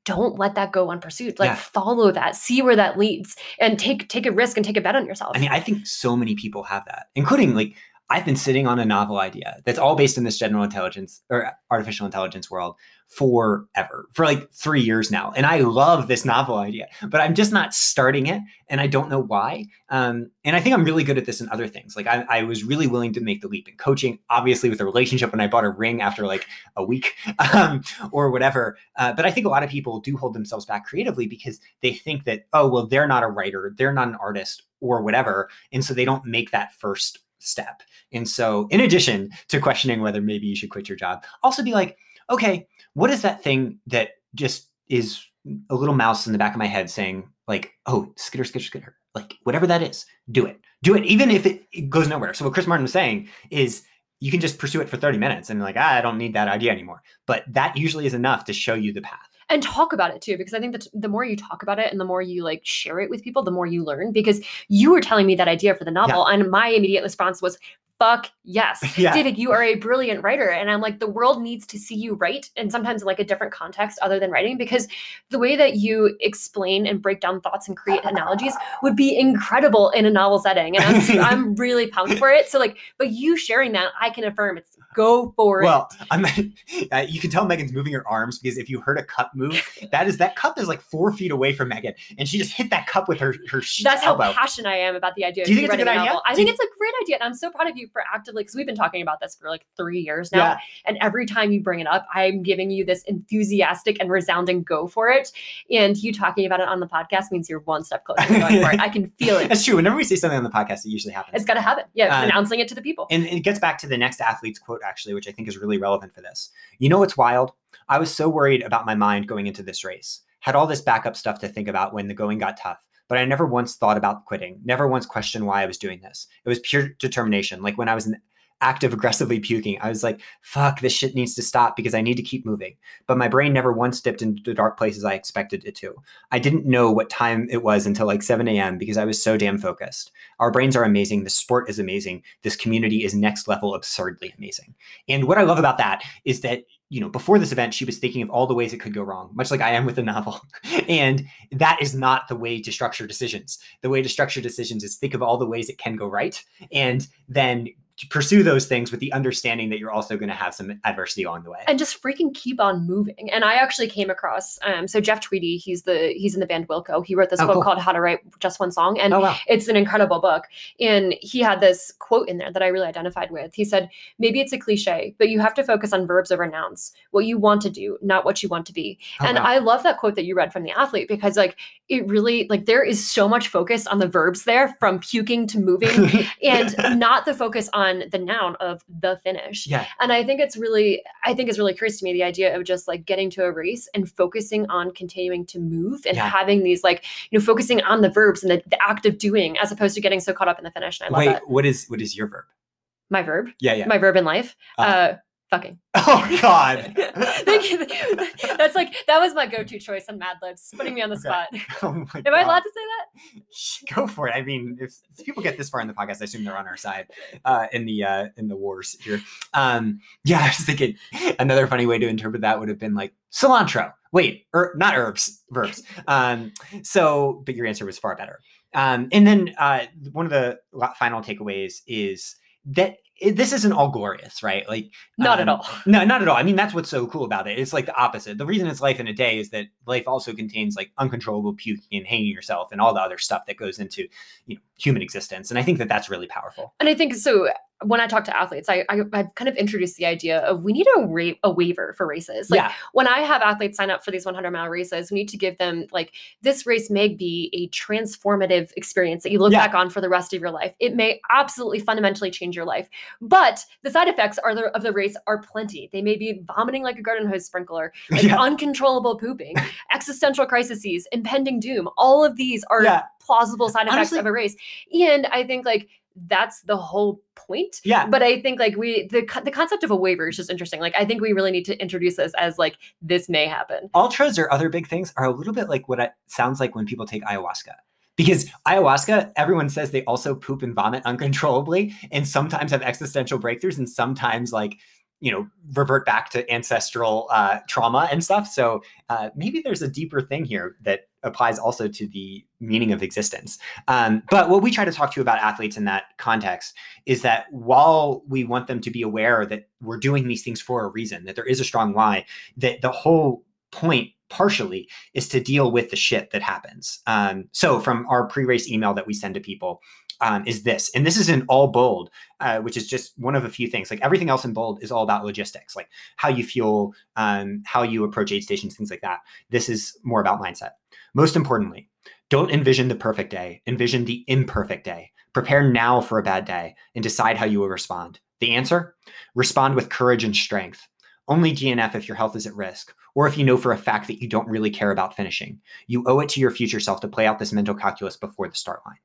don't let that go unpursued. Like follow that, see where that leads, and take take a risk and take a bet on yourself. I mean, I think so many people have that, including like I've been sitting on a novel idea that's all based in this general intelligence or artificial intelligence world forever, for like three years now. And I love this novel idea, but I'm just not starting it. And I don't know why. Um, and I think I'm really good at this in other things. Like I, I, was really willing to make the leap in coaching, obviously with a relationship when I bought a ring after like a week um, or whatever. Uh, but I think a lot of people do hold themselves back creatively because they think that, oh, well, they're not a writer, they're not an artist or whatever. And so they don't make that first step. And so, in addition to questioning whether maybe you should quit your job, also be like, okay, what is that thing that just is a little mouse in the back of my head saying, like, oh, skitter, skitter, skitter. Like, whatever that is, do it. Do it, even if it, it goes nowhere. So, what Chris Martin was saying is, you can just pursue it for 30 minutes and like, ah, I don't need that idea anymore. But that usually is enough to show you the path and talk about it too because i think that the more you talk about it and the more you like share it with people the more you learn because you were telling me that idea for the novel yeah. and my immediate response was fuck yes. Yeah. David, you are a brilliant writer. And I'm like, the world needs to see you write and sometimes in like a different context other than writing, because the way that you explain and break down thoughts and create analogies would be incredible in a novel setting. And I'm, I'm really pumped for it. So like, but you sharing that, I can affirm it's go for it. Well, I'm uh, you can tell Megan's moving her arms because if you heard a cup move, that is that cup is like four feet away from Megan, and she just hit that cup with her her. That's elbow. how passionate I am about the idea. Do you think it's a good idea? I think it's a great idea, and I'm so proud of you for actively because we've been talking about this for like three years now. Yeah. And every time you bring it up, I'm giving you this enthusiastic and resounding go for it. And you talking about it on the podcast means you're one step closer to going for it. I can feel it. That's true. Whenever we say something on the podcast, it usually happens. It's got to happen. Yeah, uh, announcing it to the people. And it gets back to the next athlete's quote, actually, which I think is really relevant for this. You know what's wild? I was so worried about my mind going into this race. Had all this backup stuff to think about when the going got tough but I never once thought about quitting, never once questioned why I was doing this. It was pure determination. Like when I was in active aggressively puking. I was like, fuck, this shit needs to stop because I need to keep moving. But my brain never once dipped into the dark places I expected it to. I didn't know what time it was until like 7 a.m. because I was so damn focused. Our brains are amazing. The sport is amazing. This community is next level absurdly amazing. And what I love about that is that you know, before this event, she was thinking of all the ways it could go wrong, much like I am with the novel. and that is not the way to structure decisions. The way to structure decisions is think of all the ways it can go right and then pursue those things with the understanding that you're also going to have some adversity along the way and just freaking keep on moving and i actually came across um so jeff tweedy he's the he's in the band wilco he wrote this oh, book cool. called how to write just one song and oh, wow. it's an incredible book and he had this quote in there that i really identified with he said maybe it's a cliche but you have to focus on verbs over nouns what you want to do not what you want to be oh, and wow. i love that quote that you read from the athlete because like it really like there is so much focus on the verbs there from puking to moving and not the focus on the noun of the finish. Yeah. And I think it's really, I think it's really curious to me the idea of just like getting to a race and focusing on continuing to move and yeah. having these like, you know, focusing on the verbs and the, the act of doing as opposed to getting so caught up in the finish. And I love Wait, that. what is what is your verb? My verb. Yeah, yeah. My verb in life. Uh. Uh, fucking. oh God. Thank you. That's like that was my go-to choice on Mad Libs, putting me on the Okay. spot. Oh my Am I allowed to say that? Go for it. I mean, if, if people get this far in the podcast, I assume they're on our side uh, in the uh, in the wars here. Um, yeah, I was thinking another funny way to interpret that would have been like cilantro. Wait, er, not herbs, verbs. Um, so, but your answer was far better. Um, and then uh, one of the final takeaways is that it, this isn't all glorious, right? Like Not at um, all. no, not at all. I mean, that's what's so cool about it. It's like the opposite. The reason it's life in a day is that life also contains like uncontrollable puking and hanging yourself and all the other stuff that goes into you know human existence. And I think that that's really powerful. And I think so. When I talk to athletes, I, I I've kind of introduced the idea of we need a ra- a waiver for races. Like yeah, when I have athletes sign up for these 100 mile races, we need to give them like this race may be a transformative experience that you look Yeah. back on for the rest of your life. It may absolutely fundamentally change your life, but the side effects are the, of the race are plenty. They may be vomiting like a garden hose sprinkler, like yeah, uncontrollable pooping, existential crises, impending doom. All of these are plausible side effects Honestly- of a race, and I think like that's the whole point yeah. but i think like we the the concept of a waiver is just interesting like i think we really need to introduce this as like this may happen Ultras or other big things are a little bit like what it sounds like when people take ayahuasca. Because ayahuasca, everyone says they also poop and vomit uncontrollably, and sometimes have existential breakthroughs, and sometimes like you know revert back to ancestral uh, trauma and stuff. So uh, maybe there's a deeper thing here that applies also to the meaning of existence. Um, but what we try to talk to about athletes in that context is that while we want them to be aware that we're doing these things for a reason, that there is a strong why, that the whole point partially is to deal with the shit that happens. Um, so from our pre-race email that we send to people um, is this, and this is in all bold, uh, which is just one of a few things. Like everything else in bold is all about logistics, like how you fuel, um, how you approach aid stations, things like that. This is more about mindset. Most importantly, don't envision the perfect day. Envision the imperfect day. Prepare now for a bad day and decide how you will respond. The answer? Respond with courage and strength. Only DNF if your health is at risk, or if you know for a fact that you don't really care about finishing. You owe it to your future self to play out this mental calculus before the start line.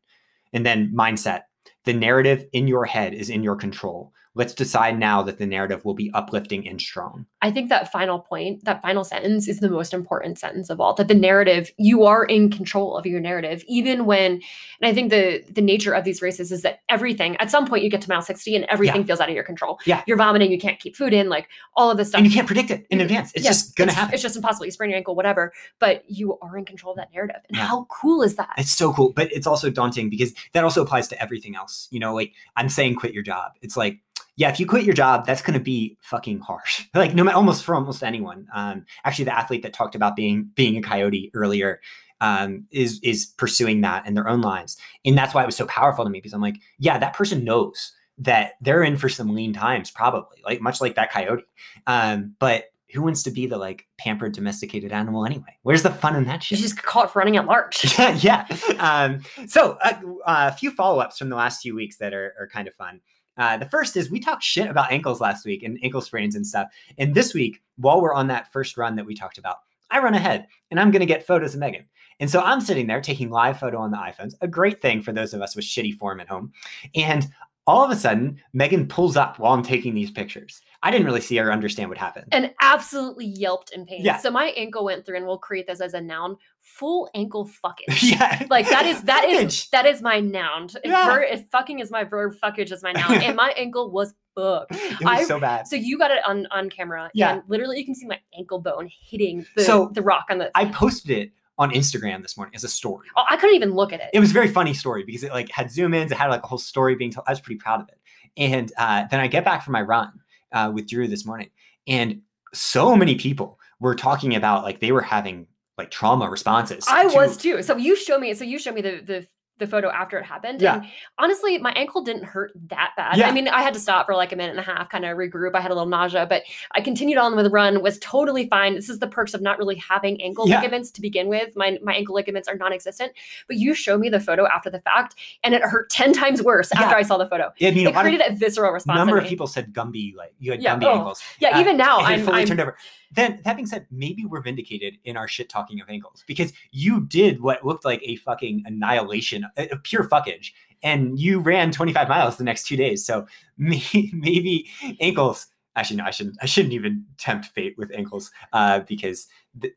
And then mindset. The narrative in your head is in your control. Let's decide now that the narrative will be uplifting and strong. i think that final point that final sentence is the most important sentence of all that the narrative you are in control of your narrative even when and i think the the nature of these races is that everything at some point you get to mile 60 and everything feels out of your control Yeah. you're vomiting you can't keep food in like all of this stuff And you can't predict it in mm-hmm. advance. It's yeah, just going to it's- happen. It's just impossible. You sprain your ankle, whatever. But you are in control of that narrative. And Yeah. how cool is that? It's so cool, but it's also daunting because that also applies to everything else. You know, like I'm saying quit your job. It's like, yeah, if you quit your job, that's going to be fucking harsh. like no matter almost for almost anyone. Um, actually, the athlete that talked about being being a coyote earlier um, is is pursuing that in their own lives, and that's why it was so powerful to me because I'm like, yeah, that person knows that they're in for some lean times, probably like much like that coyote. Um, but who wants to be the like pampered domesticated animal anyway? Where's the fun in that shit? You just call it running at large. yeah, yeah. Um, so uh, a few follow-ups from the last few weeks that are, are kind of fun. Uh, the first is we talked shit about ankles last week and ankle sprains and stuff. And this week, while we're on that first run that we talked about, I run ahead and I'm going to get photos of Megan. And so I'm sitting there taking live photo on the iPhones, a great thing for those of us with shitty form at home. And all of a sudden, Megan pulls up while I'm taking these pictures. I didn't really see or understand what happened. and absolutely yelped in pain. Yeah. So my ankle went through, and we'll create this as a noun: full ankle fucking. yeah. Like that is that is Fuckage. that is my noun. If, Yeah. ver- if fucking is my verb, fuckage is my noun, and my ankle was fucked. It was I- so bad. So you got it on on camera, Yeah. and literally you can see my ankle bone hitting the So, the rock on the. I posted it on Instagram this morning as a story. oh, I couldn't even look at it. it was a very funny story because it like had zoom ins, it had like a whole story being told. I was pretty proud of it. And uh, then I get back from my run uh, with Drew this morning, and so many people were talking about like they were having like trauma responses. I to- was too. So you show me. So you show me the the the photo after it happened. Yeah. And honestly, my ankle didn't hurt that bad. Yeah. I mean, I had to stop for like a minute and a half, kind of regroup. I had a little nausea, but I continued on with the run. Was totally fine. This is the perks of not really having ankle Yeah. ligaments to begin with. My my ankle ligaments are non-existent. But you show me the photo after the fact, and it hurt ten times worse Yeah. after I saw the photo. A it lot of- created a visceral response. in number of people said Gumby, like you had Yeah, Gumby oh, ankles. Yeah, uh, even now I'm, fully I'm turned over. Then that being said, maybe we're vindicated in our shit talking of ankles because you did what looked like a fucking annihilation, a, a pure fuckage, and you ran 25 miles the next two days. So maybe, ankles. Actually, no, I shouldn't. I shouldn't even tempt fate with ankles uh, because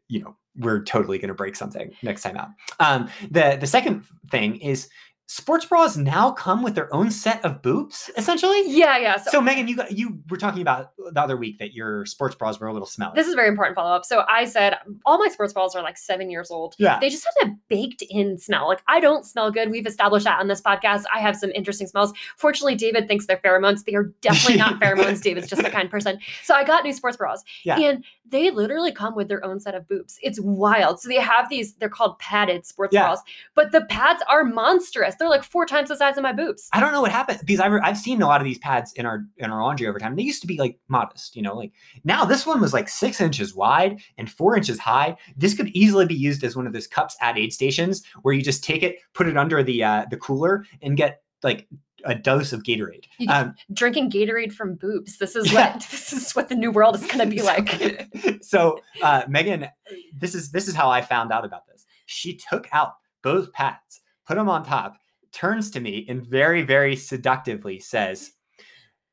you know we're totally going to break something next time out. Um, the the second thing is sports bras now come with their own set of boobs, essentially. Yeah, yeah. So, Megan, you got, you were talking about the other week that your sports bras were a little smelly. This is a very important follow up. So I said all my sports bras are like seven years old. Yeah. They just have a baked in smell. Like I don't smell good. We've established that on this podcast. I have some interesting smells. Fortunately, David thinks they're pheromones. They are definitely not pheromones. David's just the kind person. So I got new sports bras. Yeah. And they literally come with their own set of boobs. It's wild. So they have these, they're called padded sports Yeah. bras, but the pads are monstrous. They're like four times the size of my boobs. I don't know what happened because I've, I've seen a lot of these pads in our in our laundry over time. They used to be like modest, you know, like now this one was like six inches wide and four inches high. This could easily be used as one of those cups at aid stations where you just take it, put it under the uh, the cooler, and get like a dose of Gatorade. Um, Drinking Gatorade from boobs. This is Yeah. what this is what the new world is gonna be like. so uh, Megan, this is this is how I found out about this. She took out both pads, put them on top, turns to me, and very very seductively says,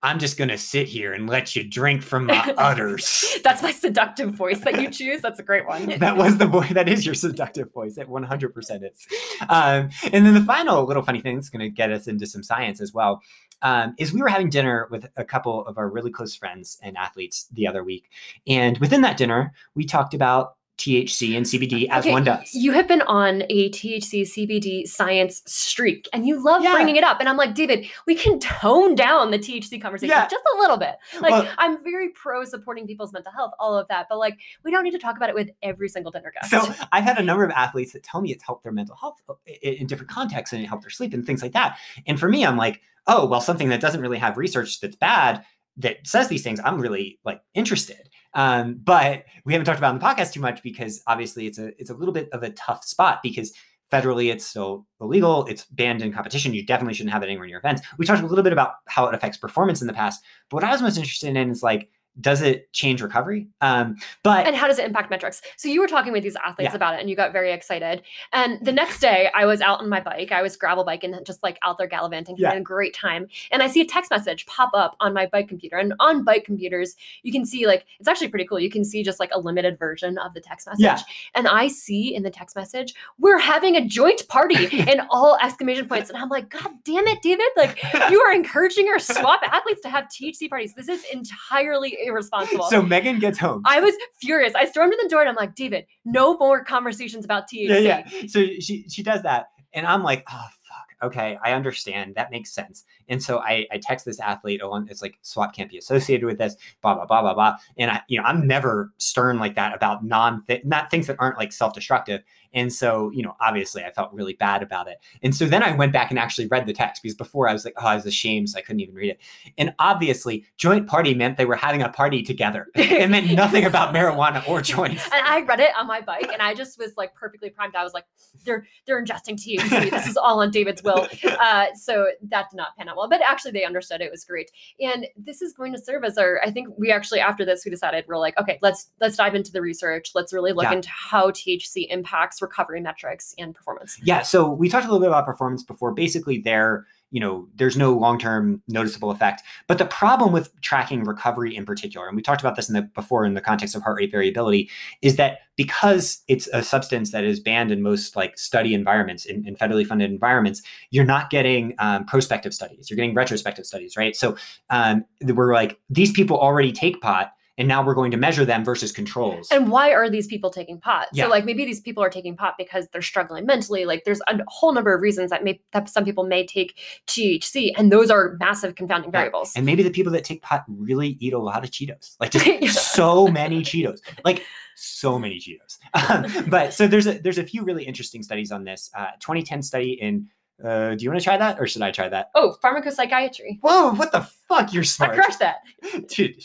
"I'm just gonna sit here and let you drink from my udders." That's my seductive voice that you choose. That's a great one. that was the voice. That is your seductive voice. It 100% is. Um, and then the final little funny thing that's going to get us into some science as well um, is we were having dinner with a couple of our really close friends and athletes the other week, and within that dinner, we talked about THC and CBD as Okay, one does. You have been on a THC CBD science streak and you love Yeah. bringing it up. And I'm like, David, we can tone down the THC conversation Yeah. just a little bit. Like, Well- I'm very pro supporting people's mental health, all of that. But like, we don't need to talk about it with every single dinner guest. So I've had a number of athletes that tell me it's helped their mental health uh, in different contexts and it helped their sleep and things like that. And for me, I'm like, oh, well, something that doesn't really have research that's bad that says these things, I'm really like interested. Um, but we haven't talked about on the podcast too much because obviously it's a it's a little bit of a tough spot because federally it's still illegal, it's banned in competition. You definitely shouldn't have it anywhere in your events. We talked a little bit about how it affects performance in the past, but what I was most interested in is like, does it change recovery? Um, but and how does it impact metrics? So you were talking with these athletes Yeah. about it and you got very excited. And the next day I was out on my bike. I was gravel biking, just like out there gallivanting, Yeah. having a great time. And I see a text message pop up on my bike computer. And on bike computers, you can see like it's actually pretty cool. You can see just like a limited version of the text message. Yeah. And I see in the text message, we're having a joint party in all exclamation points. And I'm like, God damn it, David. Like you are encouraging our swap athletes to have THC parties. This is entirely irresponsible. so Megan gets home. I was furious. I stormed in the door and I'm like, David, no more conversations about THC. yeah, yeah. So she she does that, and I'm like, oh fuck, okay, I understand. That makes sense. And so I I text this athlete along. It's like SWAP can't be associated with this. Blah blah blah blah blah. And I you know I'm never stern like that about non not things that aren't like self destructive. And so you know obviously I felt really bad about it. And so then I went back and actually read the text because before I was like, oh, I was ashamed, so I couldn't even read it. And obviously, joint party meant they were having a party together. It meant nothing about marijuana or joints. And I read it on my bike and I just was like perfectly primed. I was like, they're they're ingesting THC. This is all on David's will. Uh, so that did not pan out But actually they understood it was great. And this is going to serve as our I think we actually after this we decided we're like, okay, let's let's dive into the research. Let's really look Yeah. into how THC impacts recovery metrics and performance. Yeah, so we talked a little bit about performance before. Basically, there, you know, there's no long-term noticeable effect. But the problem with tracking recovery in particular, and we talked about this in the before in the context of heart rate variability, is that because it's a substance that is banned in most like study environments, in, in federally funded environments, you're not getting um, prospective studies. You're getting retrospective studies, right? So um, we're like, these people already take pot. And now we're going to measure them versus controls. And why are these people taking pot? Yeah. So like maybe these people are taking pot because they're struggling mentally. Like there's a whole number of reasons that may that some people may take THC, and those are massive confounding Yeah. variables. And maybe the people that take pot really eat a lot of Cheetos, like just Yeah. so many Cheetos, like so many Cheetos. Um, but so there's a there's a few really interesting studies on this. Uh, 2010 study in. Uh, do you want to try that, or should I try that? oh, pharmacopsychiatry. Whoa! What the fuck? You're smart. I crushed that. dude.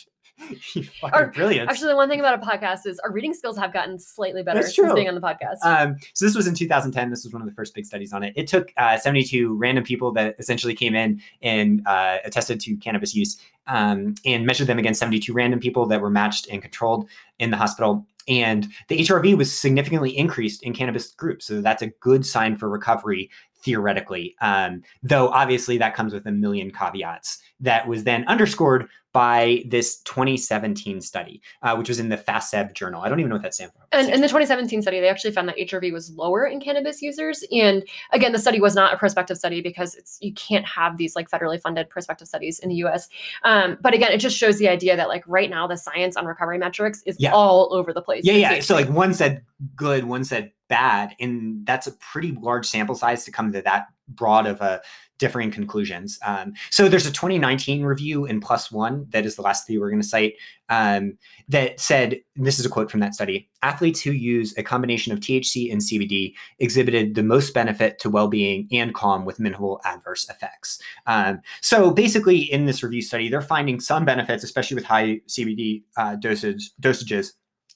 You fucking Or- brilliant. Actually, the one thing about a podcast is our reading skills have gotten slightly better That's since being on the podcast. Um, so this was in 2010. This was one of the first big studies on it. It took uh, 72 random people that essentially came in and uh, attested to cannabis use um, and measured them against 72 random people that were matched and controlled in the hospital. And the HRV was significantly increased in cannabis groups. So that's a good sign for recovery theoretically. Um, though obviously that comes with a million caveats. That was then underscored by this 2017 study, uh, which was in the FASEB journal. I don't even know what that stands for. And in the 2017 study, they actually found that HRV was lower in cannabis users. And again, the study was not a prospective study because it's you can't have these like federally funded prospective studies in the U.S. Um, but again, it just shows the idea that like right now the science on recovery metrics is Yeah. all over the place. Yeah, yeah. THC. So like one said good, one said bad, and that's a pretty large sample size to come to that broad of a differing conclusions. Um, so there's a 2019 review in PLOS One that is the last study we're going to cite um, that said, this is a quote from that study: athletes who use a combination of THC and CBD exhibited the most benefit to well-being and calm with minimal adverse effects. Um, so basically, in this review study, they're finding some benefits, especially with high CBD uh, dosage dosages.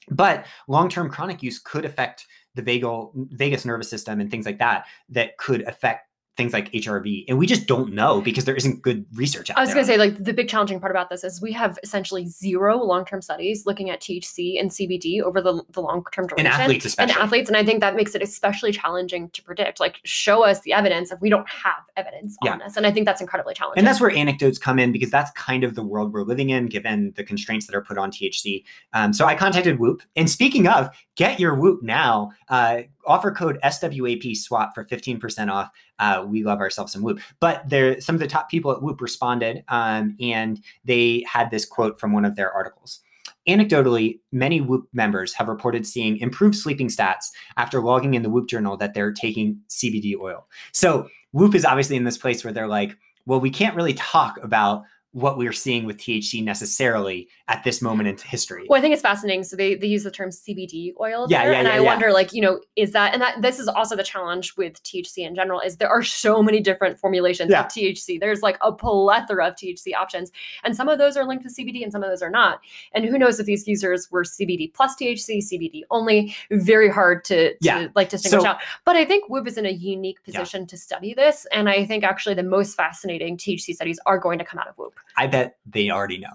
But long-term chronic use could affect the vagal vagus nervous system and things like that that could affect things like HRV. And we just don't know because there isn't good research out I was going to say, like, the big challenging part about this is we have essentially zero long term studies looking at THC and CBD over the, the long term in duration. athletes especially. And athletes, and I think that makes it especially challenging to predict. Like, show us the evidence if we don't have evidence Yeah. on this, and I think that's incredibly challenging. And that's where anecdotes come in because that's kind of the world we're living in, given the constraints that are put on THC. Um, so I contacted Whoop. And speaking of, get your Whoop now. Uh, offer code SWAP swap for 15% off. Uh, we love ourselves some Whoop. But there, some of the top people at Whoop responded, um, and they had this quote from one of their articles. Anecdotally, many Whoop members have reported seeing improved sleeping stats after logging in the Whoop journal that they're taking CBD oil. So Whoop is obviously in this place where they're like, well, we can't really talk about what we're seeing with THC necessarily at this moment in history. Well, I think it's fascinating. So they, they use the term CBD oil Yeah, there, yeah, and yeah, I yeah. wonder, like, you know, is that and that this is also the challenge with THC in general is there are so many different formulations Yeah. of THC. There's like a plethora of THC options, and some of those are linked to CBD, and some of those are not. And who knows if these users were CBD plus THC, CBD only? Very hard to, to Yeah. like distinguish So- out. But I think Whoop is in a unique Yeah. position to study this, and I think actually the most fascinating THC studies are going to come out of Whoop. I bet they already know.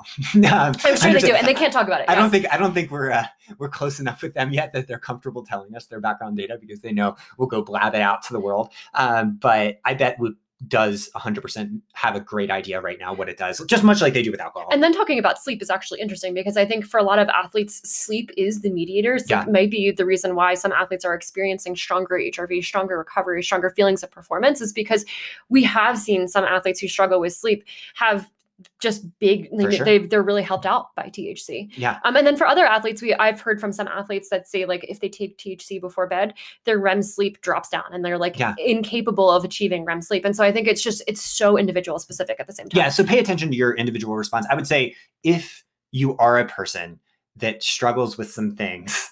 Um, I'm sure they do, and they can't talk about it. I don't think I don't think we're uh, we're close enough with them yet that they're comfortable telling us their background data because they know we'll go blab it out to the world. Um, but I bet Whoop does 100% have a great idea right now what it does, just much like they do with alcohol. And then talking about sleep is actually interesting because I think for a lot of athletes, sleep is the mediator. Sleep Yeah. may be the reason why some athletes are experiencing stronger HRV, stronger recovery, stronger feelings of performance, is because we have seen some athletes who struggle with sleep have just big sure. they've they're really helped out by THC. yeah. Um, and then for other athletes, we I've heard from some athletes that say like if they take THC before bed, their REM sleep drops down and they're like Yeah. incapable of achieving REM sleep. And so I think it's just it's so individual specific at the same time. Yeah. So pay attention to your individual response. I would say if you are a person that struggles with some things,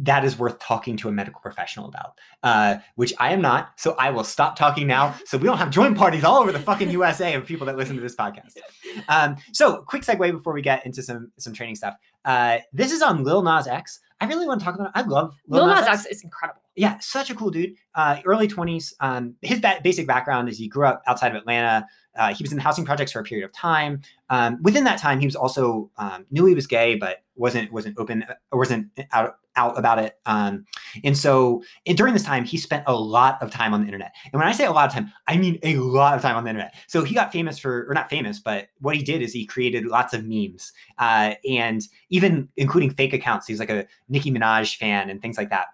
that is worth talking to a medical professional about, uh, which I am not. So I will stop talking now. So we don't have joint parties all over the fucking USA of people that listen to this podcast. Um, so quick segue before we get into some some training stuff. Uh, this is on Lil Nas X. I really want to talk about. I love Lil Nas X is incredible. yeah, such a cool dude. Uh, early 20s. Um, his ba- basic background is he grew up outside of Atlanta. Uh, he was in housing projects for a period of time. Um, within that time, he was also um, knew he was gay, but wasn't wasn't open or wasn't out out about it. Um, and so and during this time, he spent a lot of time on the internet. And when I say a lot of time, I mean a lot of time on the internet. So he got famous for, or not famous, but what he did is he created lots of memes, uh, and even including fake accounts. He's like a Nicki Minaj fan and things like that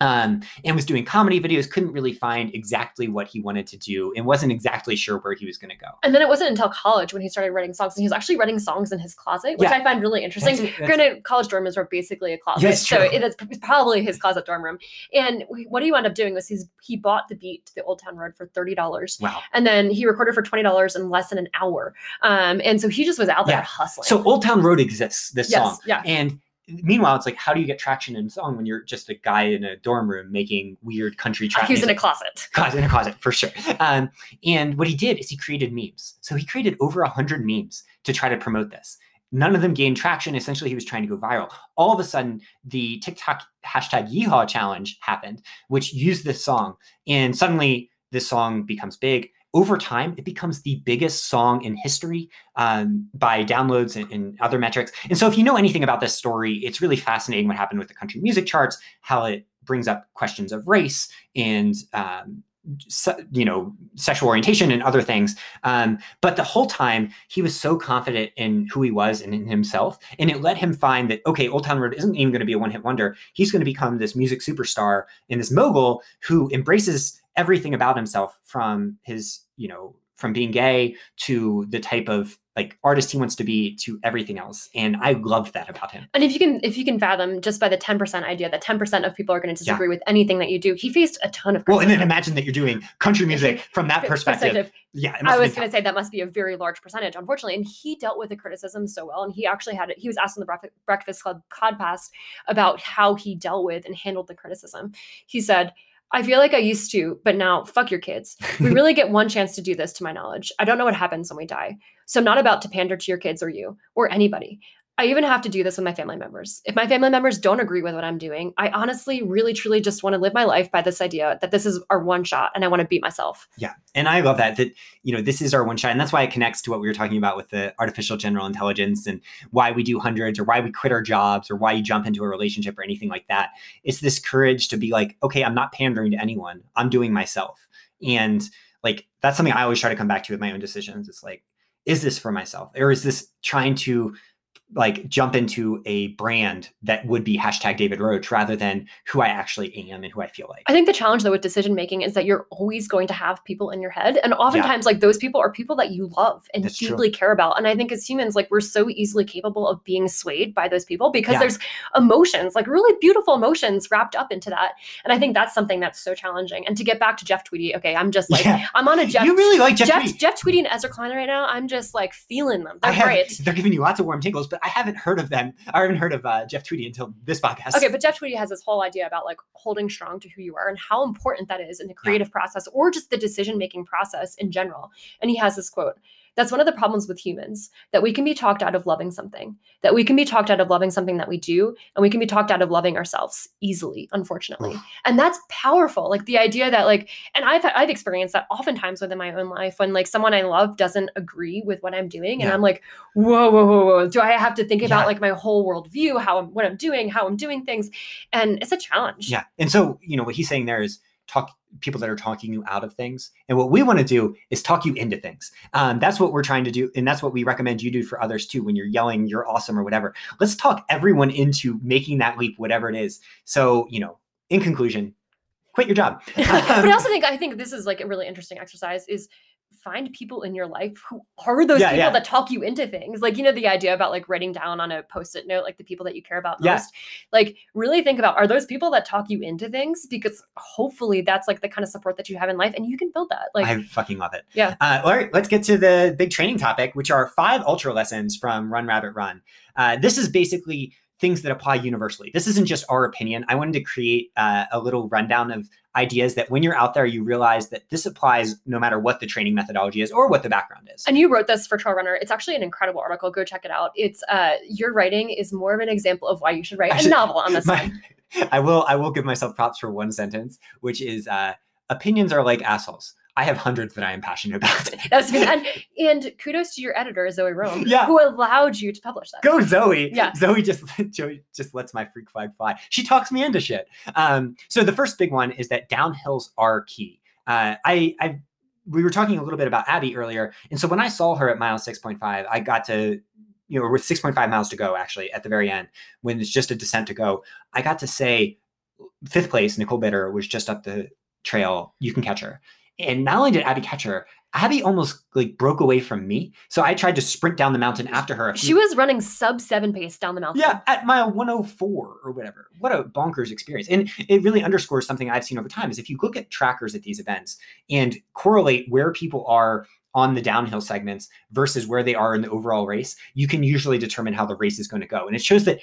um, and was doing comedy videos. Couldn't really find exactly what he wanted to do, and wasn't exactly sure where he was going to go. And then it wasn't until college when he started writing songs, and he was actually writing songs in his closet, which Yeah. I find really interesting. That's that's- Granted, college dorm rooms were basically a closet, Yes, so it is probably his closet dorm room. And what he wound up doing was he's he bought the beat to the Old Town Road for thirty dollars, Wow. and then he recorded for twenty dollars in less than an hour. Um, and so he just was out there Yeah. hustling. So Old Town Road exists. This yes, song, yeah. and meanwhile, it's like, how do you get traction in song when you're just a guy in a dorm room making weird country tracks? He was in a closet. closet in a closet for sure. Um, and what he did is he created memes. So he created over a hundred memes to try to promote this. None of them gained traction. Essentially, he was trying to go viral. All of a sudden, the TikTok hashtag Yeehaw challenge happened, which used this song, and suddenly this song becomes big. Over time, it becomes the biggest song in history um, by downloads and, and other metrics. And so, if you know anything about this story, it's really fascinating what happened with the country music charts, how it brings up questions of race and um, you know sexual orientation and other things um, but the whole time he was so confident in who he was and in himself and it let him find that okay old town road isn't even going to be a one-hit wonder he's going to become this music superstar and this mogul who embraces everything about himself from his you know from being gay to the type of like artist he wants to be to everything else and i loved that about him And if you can if you can fathom just by the 10% idea that 10% of people are going to disagree with anything that you do, he faced a ton of well and then imagine that you're doing country music from that perspective yeah it must I was going to say that must be a very large percentage, unfortunately. And he dealt with the criticism so well. And he actually had it. He was asked on the Breakfast Club podcast about how he dealt with and handled the criticism. He said, I feel like I used to, but now fuck your kids. We really get one chance to do this, to my knowledge. I don't know what happens when we die. So I'm not about to pander to your kids or you or anybody. I even have to do this with my family members. If my family members don't agree with what I'm doing, I honestly, really, truly just want to live my life by this idea that this is our one shot and I want to beat myself. Yeah. And I love that, that, you know, this is our one shot. And that's why it connects to what we were talking about with the artificial general intelligence and why we do hundreds or why we quit our jobs or why you jump into a relationship or anything like that. It's this courage to be like, okay, I'm not pandering to anyone. I'm doing myself. And like, that's something I always try to come back to with my own decisions. It's like, is this for myself? Or is this trying to like jump into a brand that would be hashtag David Roche rather than who I actually am and who I feel like? I think the challenge though with decision making is that you're always going to have people in your head. And oftentimes like those people are people that you love and That's true. deeply care about. And I think as humans, like we're so easily capable of being swayed by those people because Yeah. there's emotions, like really beautiful emotions wrapped up into that. And I think that's something that's so challenging. And to get back to Jeff Tweedy, okay, I'm just like Yeah. I'm on a Jeff you really like Jeff, Jeff, Tweedy. Jeff Tweedy and Ezra Klein right now. I'm just like feeling them. They're have, great. They're giving you lots of warm tingles, but I haven't heard of them. I haven't heard of uh, Jeff Tweedy until this podcast. Okay, but Jeff Tweedy has this whole idea about like holding strong to who you are and how important that is in the creative process or just the decision making process in general. And he has this quote That's one of the problems with humans that we can be talked out of loving something, that we can be talked out of loving something that we do, and we can be talked out of loving ourselves easily, unfortunately. And that's powerful. Like the idea that, like, and I've, I've experienced that oftentimes within my own life when like someone I love doesn't agree with what I'm doing. And Yeah. I'm like, whoa, whoa, whoa, whoa. Do I have to think about Yeah. like my whole worldview, how I'm, what I'm doing, how I'm doing things? and it's a challenge. Yeah. And so, you know, what he's saying there is talk people that are talking you out of things. And what we want to do is talk you into things. Um, that's what we're trying to do. And that's what we recommend you do for others too. When you're yelling, you're awesome or whatever, let's talk everyone into making that leap, whatever it is. So, you know, in conclusion, quit your job. but I also think I think this is like a really interesting exercise is find people in your life who are those Yeah, people yeah. that talk you into things. Like, you know, the idea about like writing down on a post-it note like the people that you care about Yeah. most. Like really think about are those people that talk you into things? Because hopefully that's like the kind of support that you have in life and you can build that. Like I fucking love it. Yeah. Uh, all right, let's get to the big training topic, which are five ultra lessons from Run Rabbit Run. Uh, this is basically things that apply universally. This isn't just our opinion. I wanted to create uh, a little rundown of ideas that when you're out there, you realize that this applies no matter what the training methodology is or what the background is. And you wrote this for Trail Runner. It's actually an incredible article. Go check it out. It's uh your writing is more of an example of why you should write a novel on this My- one. I will I will give myself props for one sentence, which is uh, opinions are like assholes. I have hundreds that I am passionate about. That's and, and kudos to your editor, Zoe Rome, Yeah. who allowed you to publish that. Go Zoe. Yeah. Zoe just Zoe just lets my freak flag fly. She talks me into shit. Um, so the first big one is that downhills are key. Uh, I I we were talking a little bit about Abby earlier, and so when I saw her at mile six point five, I got to you know with six point five miles to go actually at the very end when it's just a descent to go. I got to say fifth place Nicole Bitter was just up the trail. You can catch her. And not only did Abby catch her, Abby almost like broke away from me. So I tried to sprint down the mountain after her. She was running sub seven pace down the mountain. yeah, at mile 104 or whatever. What a bonkers experience. And it really underscores something I've seen over time is if you look at trackers at these events and correlate where people are on the downhill segments versus where they are in the overall race, you can usually determine how the race is going to go. And it shows that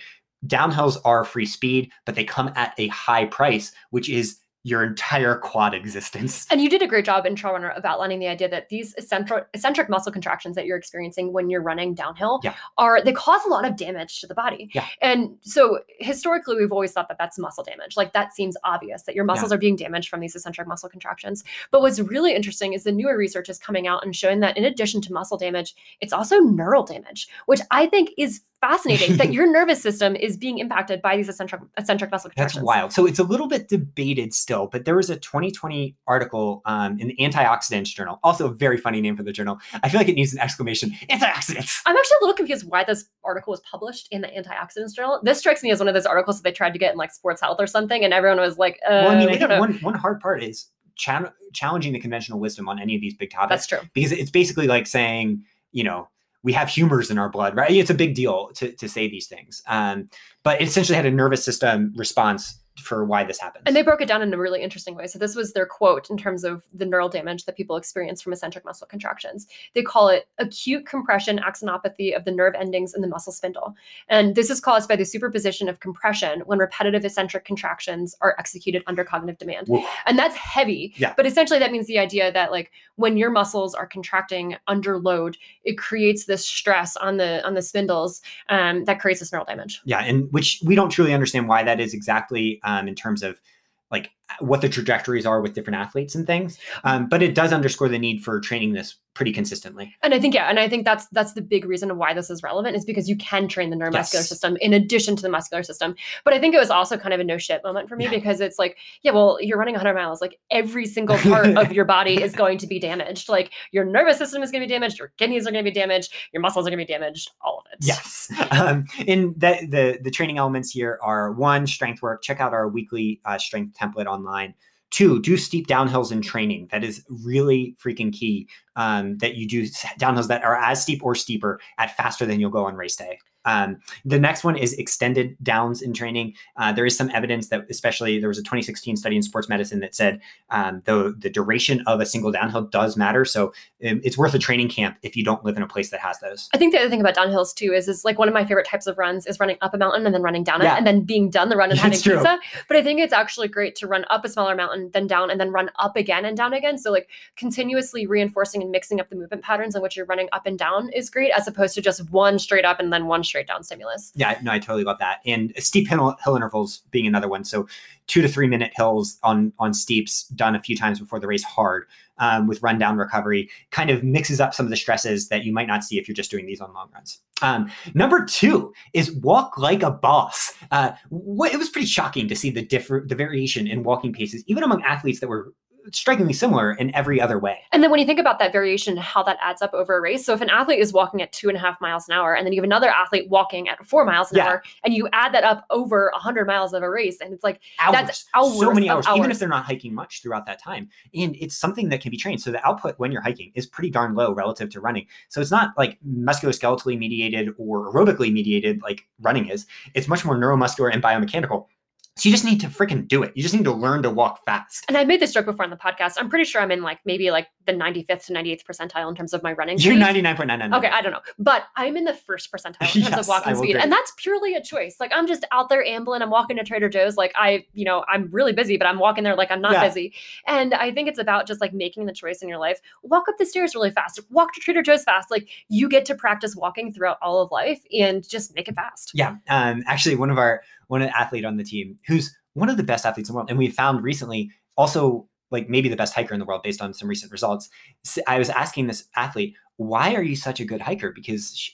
downhills are free speed, but they come at a high price, which is your entire quad existence. And you did a great job in Trail Runner of outlining the idea that these eccentric, eccentric muscle contractions that you're experiencing when you're running downhill Yeah. are they cause a lot of damage to the body. Yeah. And so historically, we've always thought that that's muscle damage. Like that seems obvious that your muscles are being damaged from these eccentric muscle contractions. But what's really interesting is the newer research is coming out and showing that in addition to muscle damage, it's also neural damage, which I think is fascinating that your nervous system is being impacted by these eccentric eccentric vessel contractions. That's wild. So it's a little bit debated still, but there was a 2020 article um, in the Antioxidants Journal, also a very funny name for the journal. I feel like it needs an exclamation: antioxidants. I'm actually a little confused why this article was published in the Antioxidants Journal. This strikes me as one of those articles that they tried to get in like Sports Health or something, and everyone was like, uh, well, I mean, I don't know. one one hard part is challenging the conventional wisdom on any of these big topics. That's true. because it's basically like saying, you know, we have humors in our blood, right? It's a big deal to, to say these things. Um, but it essentially had a nervous system response for why this happens. And they broke it down in a really interesting way. So this was their quote in terms of the neural damage that people experience from eccentric muscle contractions. They call it acute compression axonopathy of the nerve endings in the muscle spindle. And this is caused by the superposition of compression when repetitive eccentric contractions are executed under cognitive demand. Woof. And that's heavy. Yeah. But essentially that means the idea that like when your muscles are contracting under load, it creates this stress on the on the spindles um, that creates this neural damage. yeah, and which we don't truly understand why that is exactly um, in terms of like what the trajectories are with different athletes and things. Um, but it does underscore the need for training this pretty consistently. And I think yeah, and I think that's that's the big reason why this is relevant is because you can train the neuromuscular Yes. system in addition to the muscular system. But I think it was also kind of a no shit moment for me Yeah. because it's like, yeah, well, you're running 100 miles, like every single part of your body is going to be damaged. Like your nervous system is going to be damaged, your kidneys are going to be damaged, your muscles are going to be damaged, all of it. Yes. Um, and the, the the training elements here are one, strength work. Check out our weekly uh, strength template online. Two, do steep downhills in training. That is really freaking key. Um, that you do downhills that are as steep or steeper at faster than you'll go on race day. Um, the next one is extended downs in training. Uh, there is some evidence that, especially, there was a 2016 study in sports medicine that said um, the the duration of a single downhill does matter. So um, it's worth a training camp if you don't live in a place that has those. I think the other thing about downhills too is is like one of my favorite types of runs is running up a mountain and then running down it Yeah. and then being done the run and having pizza. But I think it's actually great to run up a smaller mountain, then down, and then run up again and down again. So like continuously reinforcing and mixing up the movement patterns in which you're running up and down is great, as opposed to just one straight up and then one straight down stimulus. Yeah, no, I totally love that. And steep hill, hill intervals being another one. So two to three minute hills on on steeps done a few times before the race hard um, with rundown recovery kind of mixes up some of the stresses that you might not see if you're just doing these on long runs. Um, number two is walk like a boss. Uh, it was pretty shocking to see the different the variation in walking paces, even among athletes that were strikingly similar in every other way. And then when you think about that variation, how that adds up over a race. So if an athlete is walking at two and a half miles an hour, and then you have another athlete walking at four miles an Yeah. hour, and you add that up over a hundred miles of a race, and it's like hours, That's hours so many of hours, even if they're not hiking much throughout that time. And it's something that can be trained. So the output when you're hiking is pretty darn low relative to running. So it's not like musculoskeletally mediated or aerobically mediated like running is. It's much more neuromuscular and biomechanical. So you just need to freaking do it. You just need to learn to walk fast. and I made this joke before on the podcast. I'm pretty sure I'm in like maybe like the 95th to 98th percentile in terms of my running speed. You're speed. 99.99. Okay, I don't know, but I'm in the first percentile in terms Yes, of walking speed, agree. and that's purely a choice. Like I'm just out there ambling. I'm walking to Trader Joe's. Like I, you know, I'm really busy, but I'm walking there like I'm not Yeah. busy. And I think it's about just like making the choice in your life. Walk up the stairs really fast. Walk to Trader Joe's fast. Like you get to practice walking throughout all of life, and just make it fast. Yeah. Um, actually, one of our one athlete on the team who's one of the best athletes in the world, and we found recently also like maybe the best hiker in the world based on some recent results. I was asking this athlete, "Why are you such a good hiker?" Because she,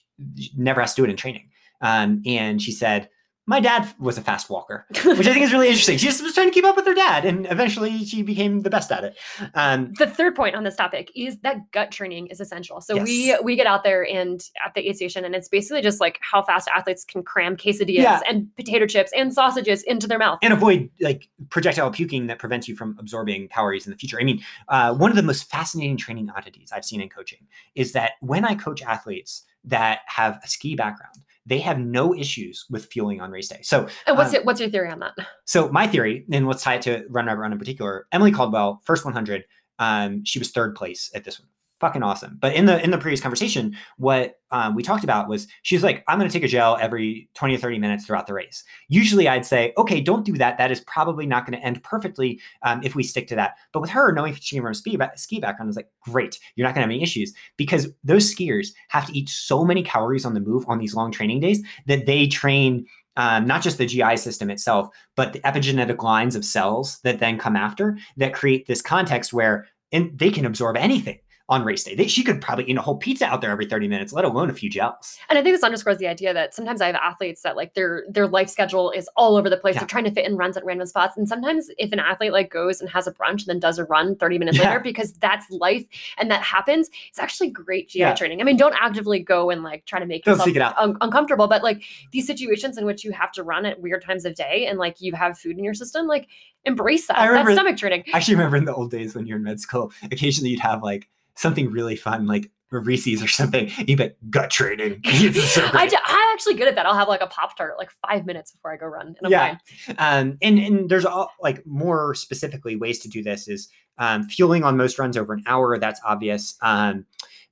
never has to do it in training, um, and she said. My dad was a fast walker, which I think is really interesting. She just was trying to keep up with her dad, and eventually she became the best at it. Um, the third point on this topic is that gut training is essential. So we we get out there and at the aid station, and it's basically just like how fast athletes can cram quesadillas Yeah. and potato chips and sausages into their mouth. and avoid like projectile puking that prevents you from absorbing calories in the future. I mean, uh, one of the most fascinating training oddities I've seen in coaching is that when I coach athletes that have a ski background, they have no issues with fueling on race day. So, and what's um, it, what's your theory on that? so my theory, and let's tie it to Run Rabbit Run in particular. Emily Caldwell, first 100, um, she was third place at this one. Fucking awesome. But in the in the previous conversation, what um, we talked about was she's like, I'm going to take a gel every 20 or 30 minutes throughout the race. Usually, I'd say, okay, don't do that. That is probably not going to end perfectly um, if we stick to that. But with her knowing she from a ski, ski background, was like, great, you're not going to have any issues because those skiers have to eat so many calories on the move on these long training days that they train um, not just the GI system itself, but the epigenetic lines of cells that then come after that create this context where and they can absorb anything. On race day. They, she could probably eat a whole pizza out there every 30 minutes, let alone a few gels. And I think this underscores the idea that sometimes I have athletes that like their their life schedule is all over the place. Yeah. They're trying to fit in runs at random spots. And sometimes if an athlete like goes and has a brunch and then does a run 30 minutes Yeah. later, because that's life and that happens, it's actually great GI Yeah. training. I mean, don't actively go and like try to make Don't yourself un- uncomfortable, but like these situations in which you have to run at weird times of day and like you have food in your system, like embrace that. I remember- That's stomach training. I actually remember in the old days when you're in med school, occasionally you'd have like something really fun, like Reese's or something. You'd be like, gut training. So I great. d- I'm actually good at that. I'll have like a Pop Tart like five minutes before I go run. And I'm Yeah. fine. um, and and there's all like more specifically ways to do this is um, fueling on most runs over an hour. That's obvious. Um,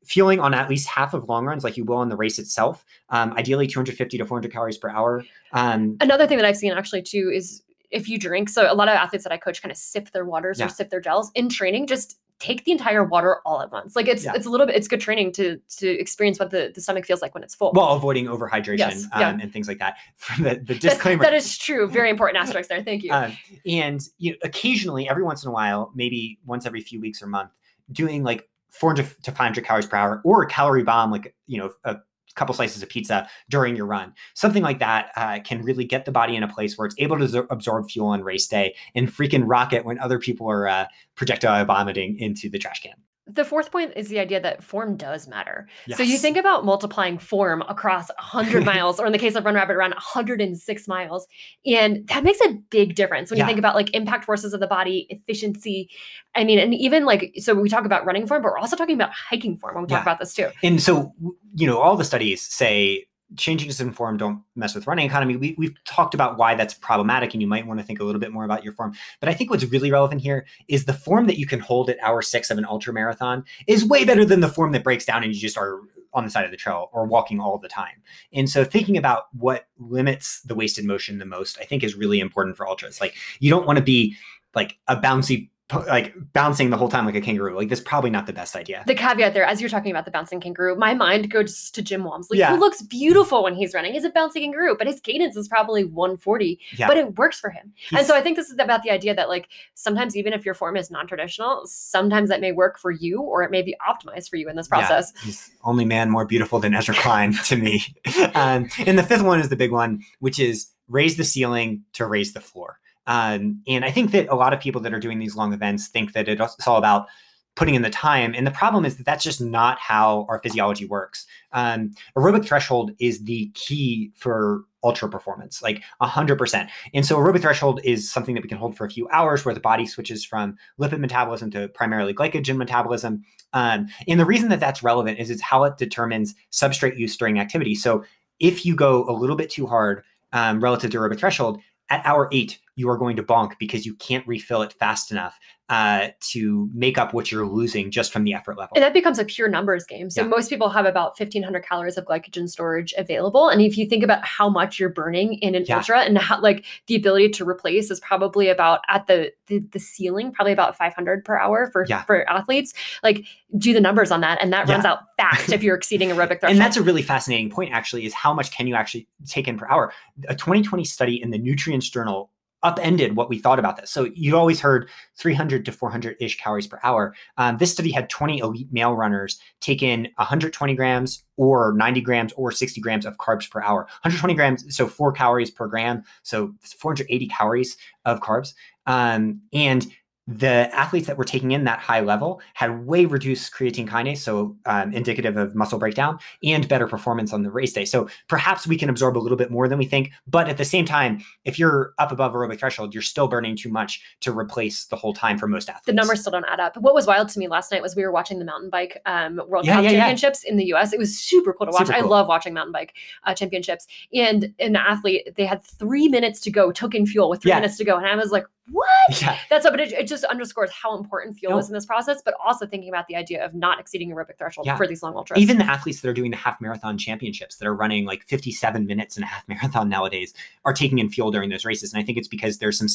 fueling on at least half of long runs, like you will on the race itself. Um, ideally, 250 to 400 calories per hour. Um, Another thing that I've seen actually too is if you drink. So a lot of athletes that I coach kind of sip their waters Yeah. or sip their gels in training. Just take the entire water all at once. Like it's Yeah. it's a little bit. It's good training to to experience what the, the stomach feels like when it's full. while avoiding overhydration Yes, um, yeah. and things like that. For the, the That- disclaimer. that is true. Very important asterisks there. Thank you. Um, and you know, occasionally, every once in a while, maybe once every few weeks or month, doing like 400 to 500 calories per hour or a calorie bomb, like you know, a couple slices of pizza during your run, something like that uh, can really get the body in a place where it's able to absor- absorb fuel on race day and freaking rocket when other people are uh, projectile vomiting into the trash can. The fourth point is the idea that form does matter. So you think about multiplying form across 100 miles, or in the case of Run Rabbit Run, 106 miles. And that makes a big difference when Yeah. you think about like impact forces of the body, efficiency. I mean, and even like, so we talk about running form, but we're also talking about hiking form when we talk Yeah. about this too. And so, you know, all the studies say changes in form don't mess with running economy. We, we've talked about why that's problematic, and you might want to think a little bit more about your form. But I think what's really relevant here is the form that you can hold at hour six of an ultra marathon is way better than the form that breaks down and you just are on the side of the trail or walking all the time. And so, thinking about what limits the wasted motion the most, I think is really important for ultras. Like, you don't want to be like a bouncy, like bouncing the whole time like a kangaroo. Like, that's probably not the best idea. The caveat there, as you're talking about the bouncing kangaroo, my mind goes to Jim Walmsley, Yeah. who looks beautiful when he's running. He's a bouncing kangaroo, but his cadence is probably 140, Yeah. but it works for him. and so I think this is about the idea that like sometimes even if your form is non-traditional, sometimes that may work for you or it may be optimized for you in this Yeah, process. he's only man more beautiful than Ezra Klein to me. Um, and the fifth one is the big one, which is raise the ceiling to raise the floor. Um, and I think that a lot of people that are doing these long events think that it's all about putting in the time. And the problem is that that's just not how our physiology works. Um, aerobic threshold is the key for ultra performance, like 100%. And so aerobic threshold is something that we can hold for a few hours where the body switches from lipid metabolism to primarily glycogen metabolism. Um, and the reason that that's relevant is it's how it determines substrate use during activity. So if you go a little bit too hard um, relative to aerobic threshold, at hour eight, you are going to bonk because you can't refill it fast enough uh, to make up what you're losing just from the effort level. And that becomes a pure numbers game. So Yeah. most people have about 1500 calories of glycogen storage available. And if you think about how much you're burning in an Yeah. ultra and how like the ability to replace is probably about at the the, the ceiling, probably about 500 per hour for, Yeah. for athletes, like do the numbers on that. And that runs out fast if you're exceeding aerobic threshold. and that's a really fascinating point actually is how much can you actually take in per hour a 2020 study in the nutrients journal upended what we thought about this. So you always heard 300 to 400 ish calories per hour. Um, this study had 20 elite male runners take in 120 grams or 90 grams or 60 grams of carbs per hour. 120 grams so four calories per gram so 480 calories of carbs. Um, and the athletes that were taking in that high level had way reduced creatine kinase, so um, indicative of muscle breakdown, and better performance on the race day. So perhaps we can absorb a little bit more than we think, but at the same time, if you're up above aerobic threshold, you're still burning too much to replace the whole time for most athletes. the numbers still don't add up. What was wild to me last night was we were watching the mountain bike um, World Yeah, Cup yeah, yeah. Championships in the U.S. It was super cool to watch. Super I love watching mountain bike uh, championships. And an athlete, they had three minutes to go, took in fuel with three Yeah. minutes to go, and I was like, "What?" Yeah, That's what, but it, it just underscores how important fuel No. is in this process. But also thinking about the idea of not exceeding aerobic threshold Yeah. for these long ultras. even the athletes that are doing the half marathon championships that are running like 57 minutes in a half marathon nowadays are taking in fuel during those races. And I think it's because there's some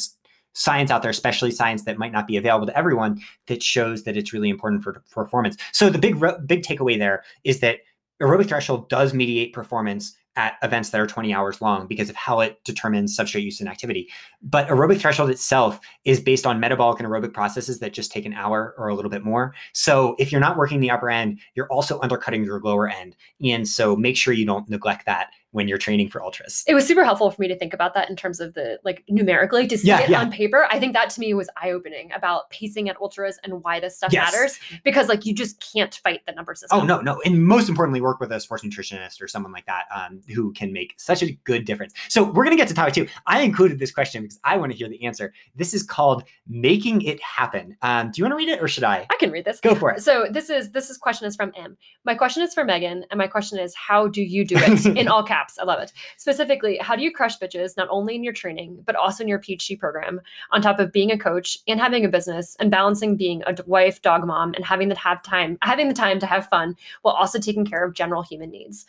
science out there, especially science that might not be available to everyone, that shows that it's really important for, for performance. So the big big takeaway there is that aerobic threshold does mediate performance at events that are 20 hours long because of how it determines substrate use and activity. But aerobic threshold itself is based on metabolic and aerobic processes that just take an hour or a little bit more. So if you're not working the upper end, you're also undercutting your lower end. And so make sure you don't neglect that when you're training for ultras. It was super helpful for me to think about that in terms of the like numerically to see Yeah, it yeah. on paper. I think that to me was eye opening about pacing at ultras and why this stuff Yes. matters because like you just can't fight the number system. Oh no, no, and most importantly, work with a sports nutritionist or someone like that um, who can make such a good difference. So we're gonna get to topic two. I included this question because I want to hear the answer. This is called "Making It Happen." Um, do you want to read it or should I? I can read this. Go for it. So this is this is question is from M. My question is for Megan, and my question is how do you do it in all caps? I love it. Specifically, how do you crush bitches not only in your training but also in your PhD program, on top of being a coach and having a business and balancing being a wife, dog mom, and having the have time having the time to have fun while also taking care of general human needs.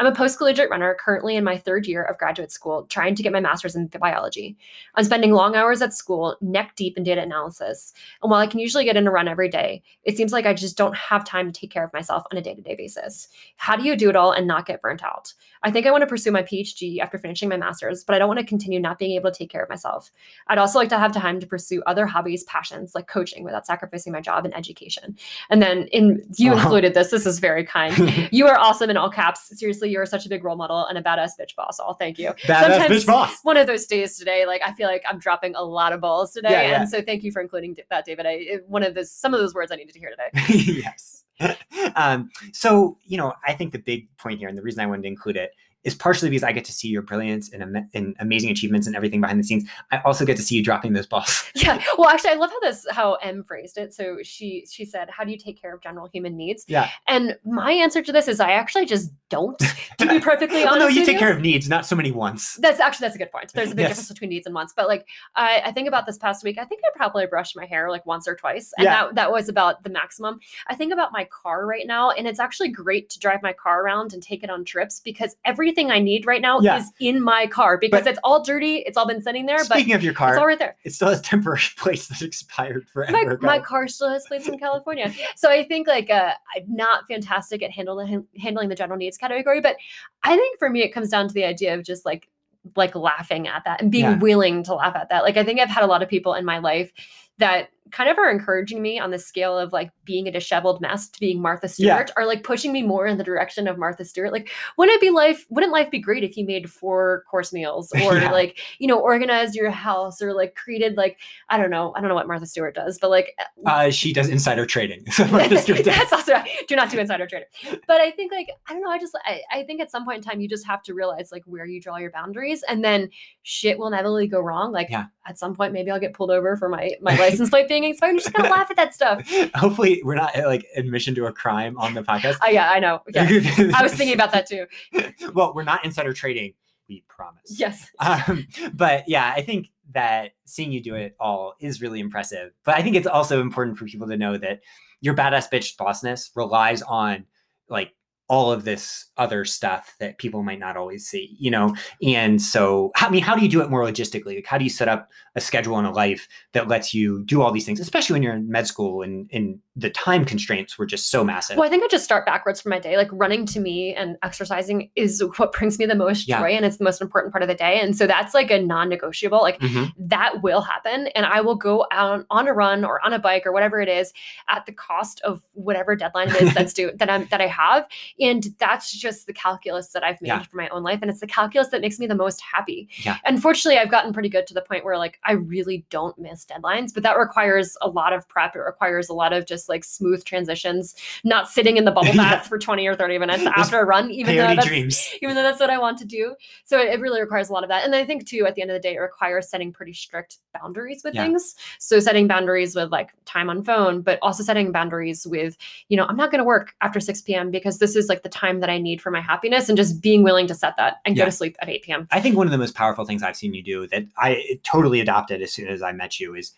I'm a post collegiate runner currently in my third year of graduate school, trying to get my master's in biology. I'm spending long hours at school, neck deep in data analysis. And while I can usually get in a run every day, it seems like I just don't have time to take care of myself on a day to day basis. How do you do it all and not get burnt out? I think I want to pursue my PhD after finishing my master's, but I don't want to continue not being able to take care of myself. I'd also like to have time to pursue other hobbies, passions like coaching without sacrificing my job and education. And then in you included this. This is very kind. you are awesome in all caps. Seriously, you are such a big role model and a badass bitch boss. All thank you. Badass Sometimes- bitch boss. One of those days today, like I feel like I'm dropping a lot of balls today, Yeah, yeah. and so thank you for including that, David. I it- one of those some of those words I needed to hear today. yes. um, so, you know, I think the big point here, and the reason I wanted to include it, is partially because I get to see your brilliance and, and amazing achievements and everything behind the scenes. I also get to see you dropping those balls. Yeah. Well, actually, I love how this how M phrased it. So she she said, "How do you take care of general human needs?" Yeah. And my answer to this is, I actually just don't. To be perfectly oh, honest, well, no, you take care of needs, not so many wants. That's actually that's a good point. There's a big Yes. difference between needs and wants. But like I, I think about this past week, I think I probably brushed my hair like once or twice. And Yeah. that that was about the maximum. I think about my car right now, and it's actually great to drive my car around and take it on trips because everything I need right now Yeah. is in my car because But- it's all dirty, it's all been sitting there, but Speaking of your car, it's all right there. it still has temporary plates that expired forever My, ago. my car still has plates from California. So I think like uh, I'm not fantastic at handling handling the general needs category, but I think for me it comes down to the idea of just like like laughing at that and being Yeah. willing to laugh at that. Like I think I've had a lot of people in my life that kind of are encouraging me on the scale of like being a disheveled mess to being Martha Yeah. Stewart are like pushing me more in the direction of Martha Stewart. Like, wouldn't it be life? Wouldn't life be great if you made four course meals or Yeah. like, you know, organized your house or like created like, I don't know, I don't know what Martha Stewart does, but like uh, she does insider trading. So Martha Stewart does. that's also do not do insider trading. But I think like I don't know. I just I, I think at some point in time you just have to realize like where you draw your boundaries, and then shit will inevitably go wrong. Like Yeah. at some point maybe I'll get pulled over for my my license plate being expired. You just gonna laugh at that stuff. Hopefully, we're not uh, like admission to a crime on the podcast. Oh yeah, I know. Yeah. I was thinking about that too. well, we're not insider trading. We promise. Yes. Um, but yeah, I think that seeing you do it all is really impressive. But I think it's also important for people to know that your badass bitch bossness relies on like all of this other stuff that people might not always see, you know? And so, I mean, how do you do it more logistically? Like, how do you set up a schedule and a life that lets you do all these things, especially when you're in med school and, and the time constraints were just so massive? Well, I think I just start backwards from my day. Like running to me and exercising is what brings me the most Yeah. joy and it's the most important part of the day. And so that's like a non-negotiable. Like Mhm. that will happen and i will go out on a run or on a bike or whatever it is at the cost of whatever deadline it is that's due that i'm that i have and that's just the calculus that i've made Yeah. for my own life and it's the calculus that makes me the most happy Yeah. unfortunately i've gotten pretty good to the point where like i really don't miss deadlines but that requires a lot of prep it requires a lot of just like smooth transitions not sitting in the bubble bath for 20 or 30 minutes after a run even though that's dreams. even though that's what I want to do. So it, it really requires a lot of that. And I think too, at the end of the day, it requires setting pretty strict boundaries with Yeah. things. So setting boundaries with like time on phone, but also setting boundaries with, you know, I'm not going to work after 6 p.m. because this is like the time that I need for my happiness and just being willing to set that and Yeah. go to sleep at 8 p.m. I think one of the most powerful things I've seen you do that I totally adopted as soon as I met you is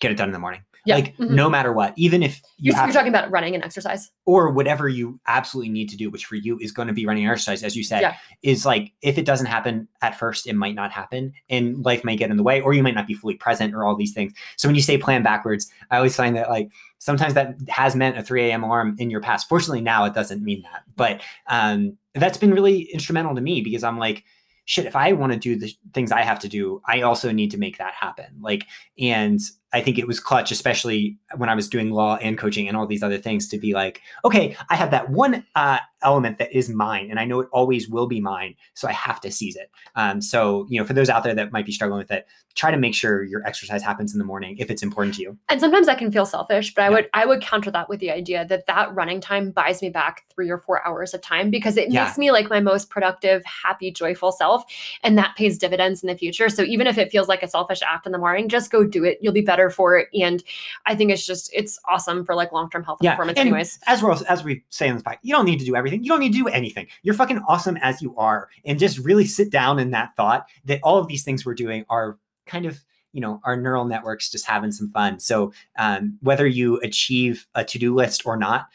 get it done in the morning. Yeah. Like Mhm. no matter what, even if you you're talking about running and exercise. or whatever you absolutely need to do, which for you is going to be running and exercise, as you said, Yeah. is like if it doesn't happen at first, it might not happen and life may get in the way, or you might not be fully present or all these things. So when you say plan backwards, I always find that like sometimes that has meant a 3 a.m. alarm in your past. Fortunately, now it doesn't mean that. But um, that's been really instrumental to me because I'm like, shit, if I want to do the things I have to do, I also need to make that happen. Like, and I think it was clutch, especially when I was doing law and coaching and all these other things, to be like, okay, I have that one uh, element that is mine, and I know it always will be mine, so I have to seize it. Um, so, you know, for those out there that might be struggling with it, try to make sure your exercise happens in the morning if it's important to you. And sometimes that can feel selfish, but I would I would counter that with the idea that that running time buys me back three or four hours of time because it Yeah. makes me like my most productive, happy, joyful self, and that pays dividends in the future. So even if it feels like a selfish act in the morning, just go do it. You'll be better for it, and I think it's just it's awesome for like long term health and Yeah, performance. and anyways, as we're as we say in this podcast, you don't need to do everything. You don't need to do anything. You're fucking awesome as you are, and just really sit down in that thought that all of these things we're doing are kind of you know our neural networks just having some fun. So um, whether you achieve a to do list or not,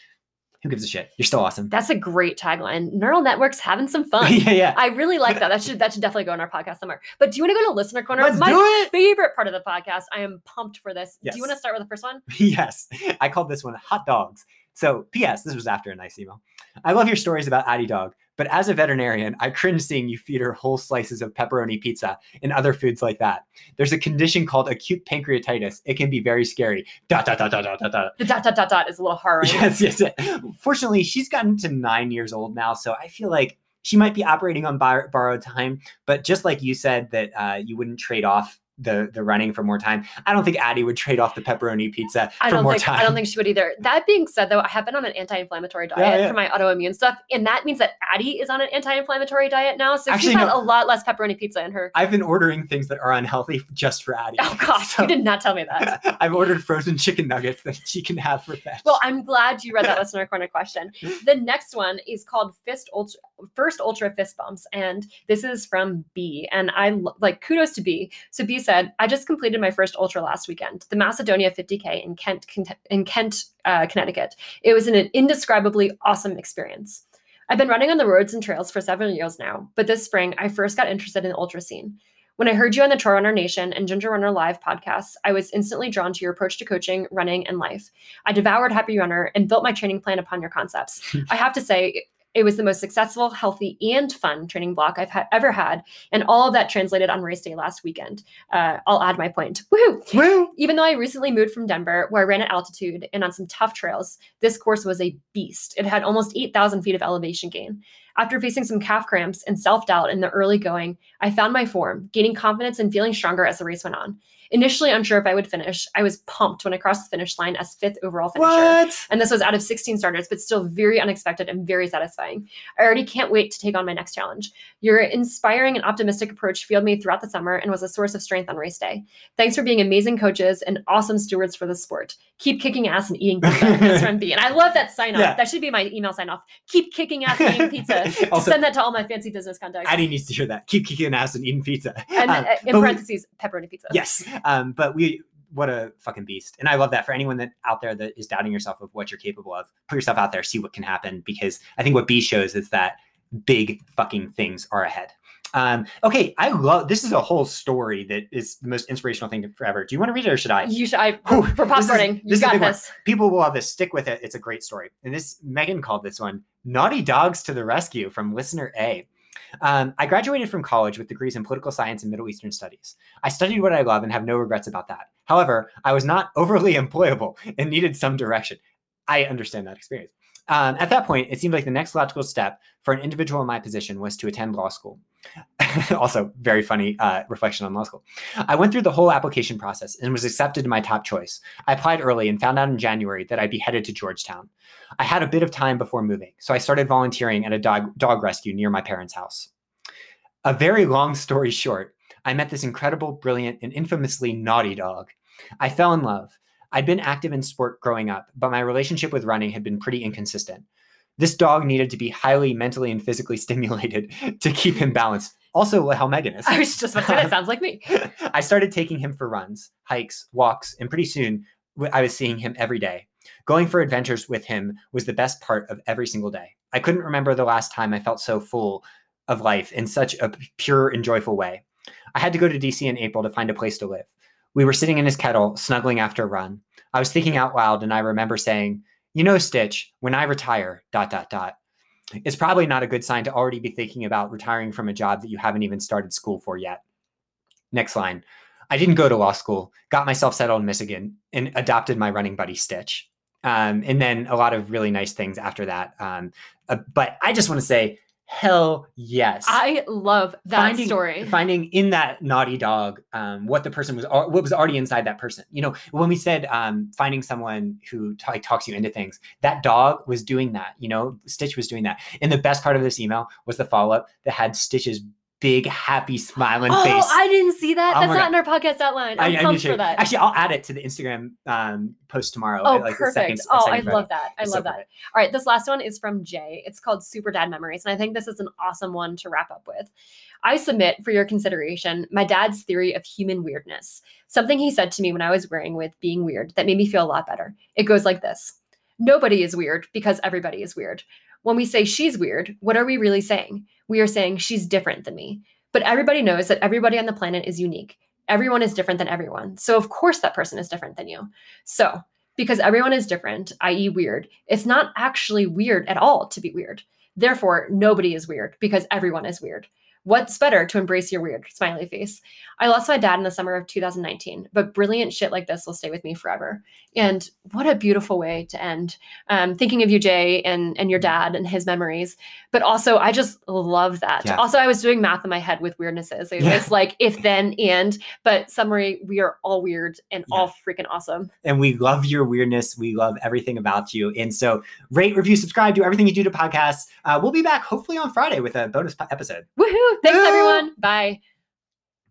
who gives a shit? You're still awesome. that's a great tagline. Neural networks having some fun. yeah, yeah. I really like that. That should that should definitely go in our podcast somewhere. But do you want to go to listener corner? Let's My do it. favorite part of the podcast. I am pumped for this. Yes. Do you want to start with the first one? yes, I called this one hot dogs. So, P.S. This was after a nice email. I love your stories about Addie Dog, but as a veterinarian, I cringe seeing you feed her whole slices of pepperoni pizza and other foods like that. There's a condition called acute pancreatitis. It can be very scary. Dot dot dot dot dot dot dot. The dot dot dot dot is a little harrowing. Yes, yes. yes. Fortunately, she's gotten to nine years old now, so I feel like she might be operating on bar- borrowed time. But just like you said that uh, you wouldn't trade off the the running for more time, I don't think Addie would trade off the pepperoni pizza I for don't more think time. I don't think she would either. That being said, though, I have been on an anti-inflammatory diet Yeah, yeah. for my autoimmune stuff, and that means that Addie is on an anti-inflammatory diet now. So Actually, she's had no. a lot less pepperoni pizza in her. I've been ordering things that are unhealthy just for Addie. Oh gosh, So- you did not tell me that. I've ordered frozen chicken nuggets that she can have for fetch. Well, I'm glad you read that listener corner question. The next one is called Fist Ultra, First Ultra Fist Bumps, and this is from B. And I like kudos to B. So B said, "I just completed my first ultra last weekend, the Macedonia 50k in Kent, Kent- in Kent, uh, Connecticut. It was an indescribably awesome experience." I've been running on the roads and trails for several years now, but this spring I first got interested in the ultra scene. When I heard you on the Trail Runner Nation and Ginger Runner Live podcasts, I was instantly drawn to your approach to coaching, running, and life. I devoured Happy Runner and built my training plan upon your concepts. I have to say, it was the most successful, healthy, and fun training block I've ha- ever had, and all of that translated on race day last weekend. Uh, I'll add my point. Woo! Woo! Even though I recently moved from Denver, where I ran at altitude and on some tough trails, this course was a beast. It had almost 8,000 feet of elevation gain. After facing some calf cramps and self doubt in the early going, I found my form, gaining confidence and feeling stronger as the race went on. Initially unsure if I would finish, I was pumped when I crossed the finish line as fifth overall finisher. What? And this was out of 16 starters, but still very unexpected and very satisfying. I already can't wait to take on my next challenge. Your inspiring and optimistic approach fueled me throughout the summer and was a source of strength on race day. Thanks for being amazing coaches and awesome stewards for the sport. Keep kicking ass and eating pizza. That's from B. And I love that sign off. Yeah. That should be my email sign off. Keep kicking ass and eating pizza. Also- send that to all my fancy business contacts. Addie needs to hear that. Keep kicking ass and eating pizza. and Um, uh, in but we- parentheses, pepperoni pizza. yes, um, but we what a fucking beast, and I love that for anyone that out there that is doubting yourself of what you're capable of. Put yourself out there, see what can happen, because I think what B shows is that big fucking things are ahead. Um, okay, I love this is a whole story that is the most inspirational thing forever. Do you want to read it or should I? You should. I, Whew, for this popcorning, this you got big one. this. people will love this. Stick with it. It's a great story. And this Megan called this one "Naughty Dogs to the Rescue" from listener A. Um, I graduated from college with degrees in political science and Middle Eastern studies. I studied what I love and have no regrets about that. However, I was not overly employable and needed some direction. I understand that experience. Um, at that point, it seemed like the next logical step for an individual in my position was to attend law school. also, very funny uh, reflection on law school. I went through the whole application process and was accepted to my top choice. I applied early and found out in January that I'd be headed to Georgetown. I had a bit of time before moving, so I started volunteering at a dog, dog rescue near my parents' house. A very long story short, I met this incredible, brilliant, and infamously naughty dog. I fell in love. I'd been active in sport growing up, but my relationship with running had been pretty inconsistent. This dog needed to be highly mentally and physically stimulated to keep him balanced. Also, how Megan is. I was just about to say that sounds like me. I started taking him for runs, hikes, walks, and pretty soon I was seeing him every day. Going for adventures with him was the best part of every single day. I couldn't remember the last time I felt so full of life in such a pure and joyful way. I had to go to DC in April to find a place to live. We were sitting in his kettle, snuggling after a run. I was thinking out loud, and I remember saying, You know, Stitch, when I retire, dot, dot, dot, it's probably not a good sign to already be thinking about retiring from a job that you haven't even started school for yet. Next line. I didn't go to law school, got myself settled in Michigan, and adopted my running buddy Stitch. Um, and then a lot of really nice things after that. Um, uh, but I just want to say, hell yes. I love that finding, story. Finding in that naughty dog um, what the person was, what was already inside that person. You know, when we said um, finding someone who t- talks you into things, that dog was doing that. You know, Stitch was doing that. And the best part of this email was the follow up that had Stitch's big, happy, smiling oh, face. Oh, I didn't see that. Oh That's not in our podcast outline. I'm I- pumped for that. Actually, I'll add it to the Instagram um, post tomorrow. Oh, like, perfect. second- oh, I love that. I love so that. perfect. All right, this last one is from Jay. It's called Super Dad Memories, and I think this is an awesome one to wrap up with. I submit for your consideration my dad's theory of human weirdness, something he said to me when I was wearing with being weird that made me feel a lot better. It goes like this Nobody is weird because everybody is weird. When we say she's weird, what are we really saying? We are saying she's different than me. But everybody knows that everybody on the planet is unique. Everyone is different than everyone. So, of course, that person is different than you. So, because everyone is different, i.e., weird, it's not actually weird at all to be weird. Therefore, nobody is weird because everyone is weird. What's better to embrace your weird? Smiley face. I lost my dad in the summer of 2019, but brilliant shit like this will stay with me forever. And what a beautiful way to end. Um, thinking of you, Jay, and and your dad and his memories. But also, I just love that. Yeah. Also, I was doing math in my head with weirdnesses. It Yeah. was like if, then, and. But summary, we are all weird and Yeah. all freaking awesome. and we love your weirdness. We love everything about you. And so, rate, review, subscribe, do everything you do to podcasts. Uh, we'll be back hopefully on Friday with a bonus po- episode. Woohoo! Thanks, everyone. Bye.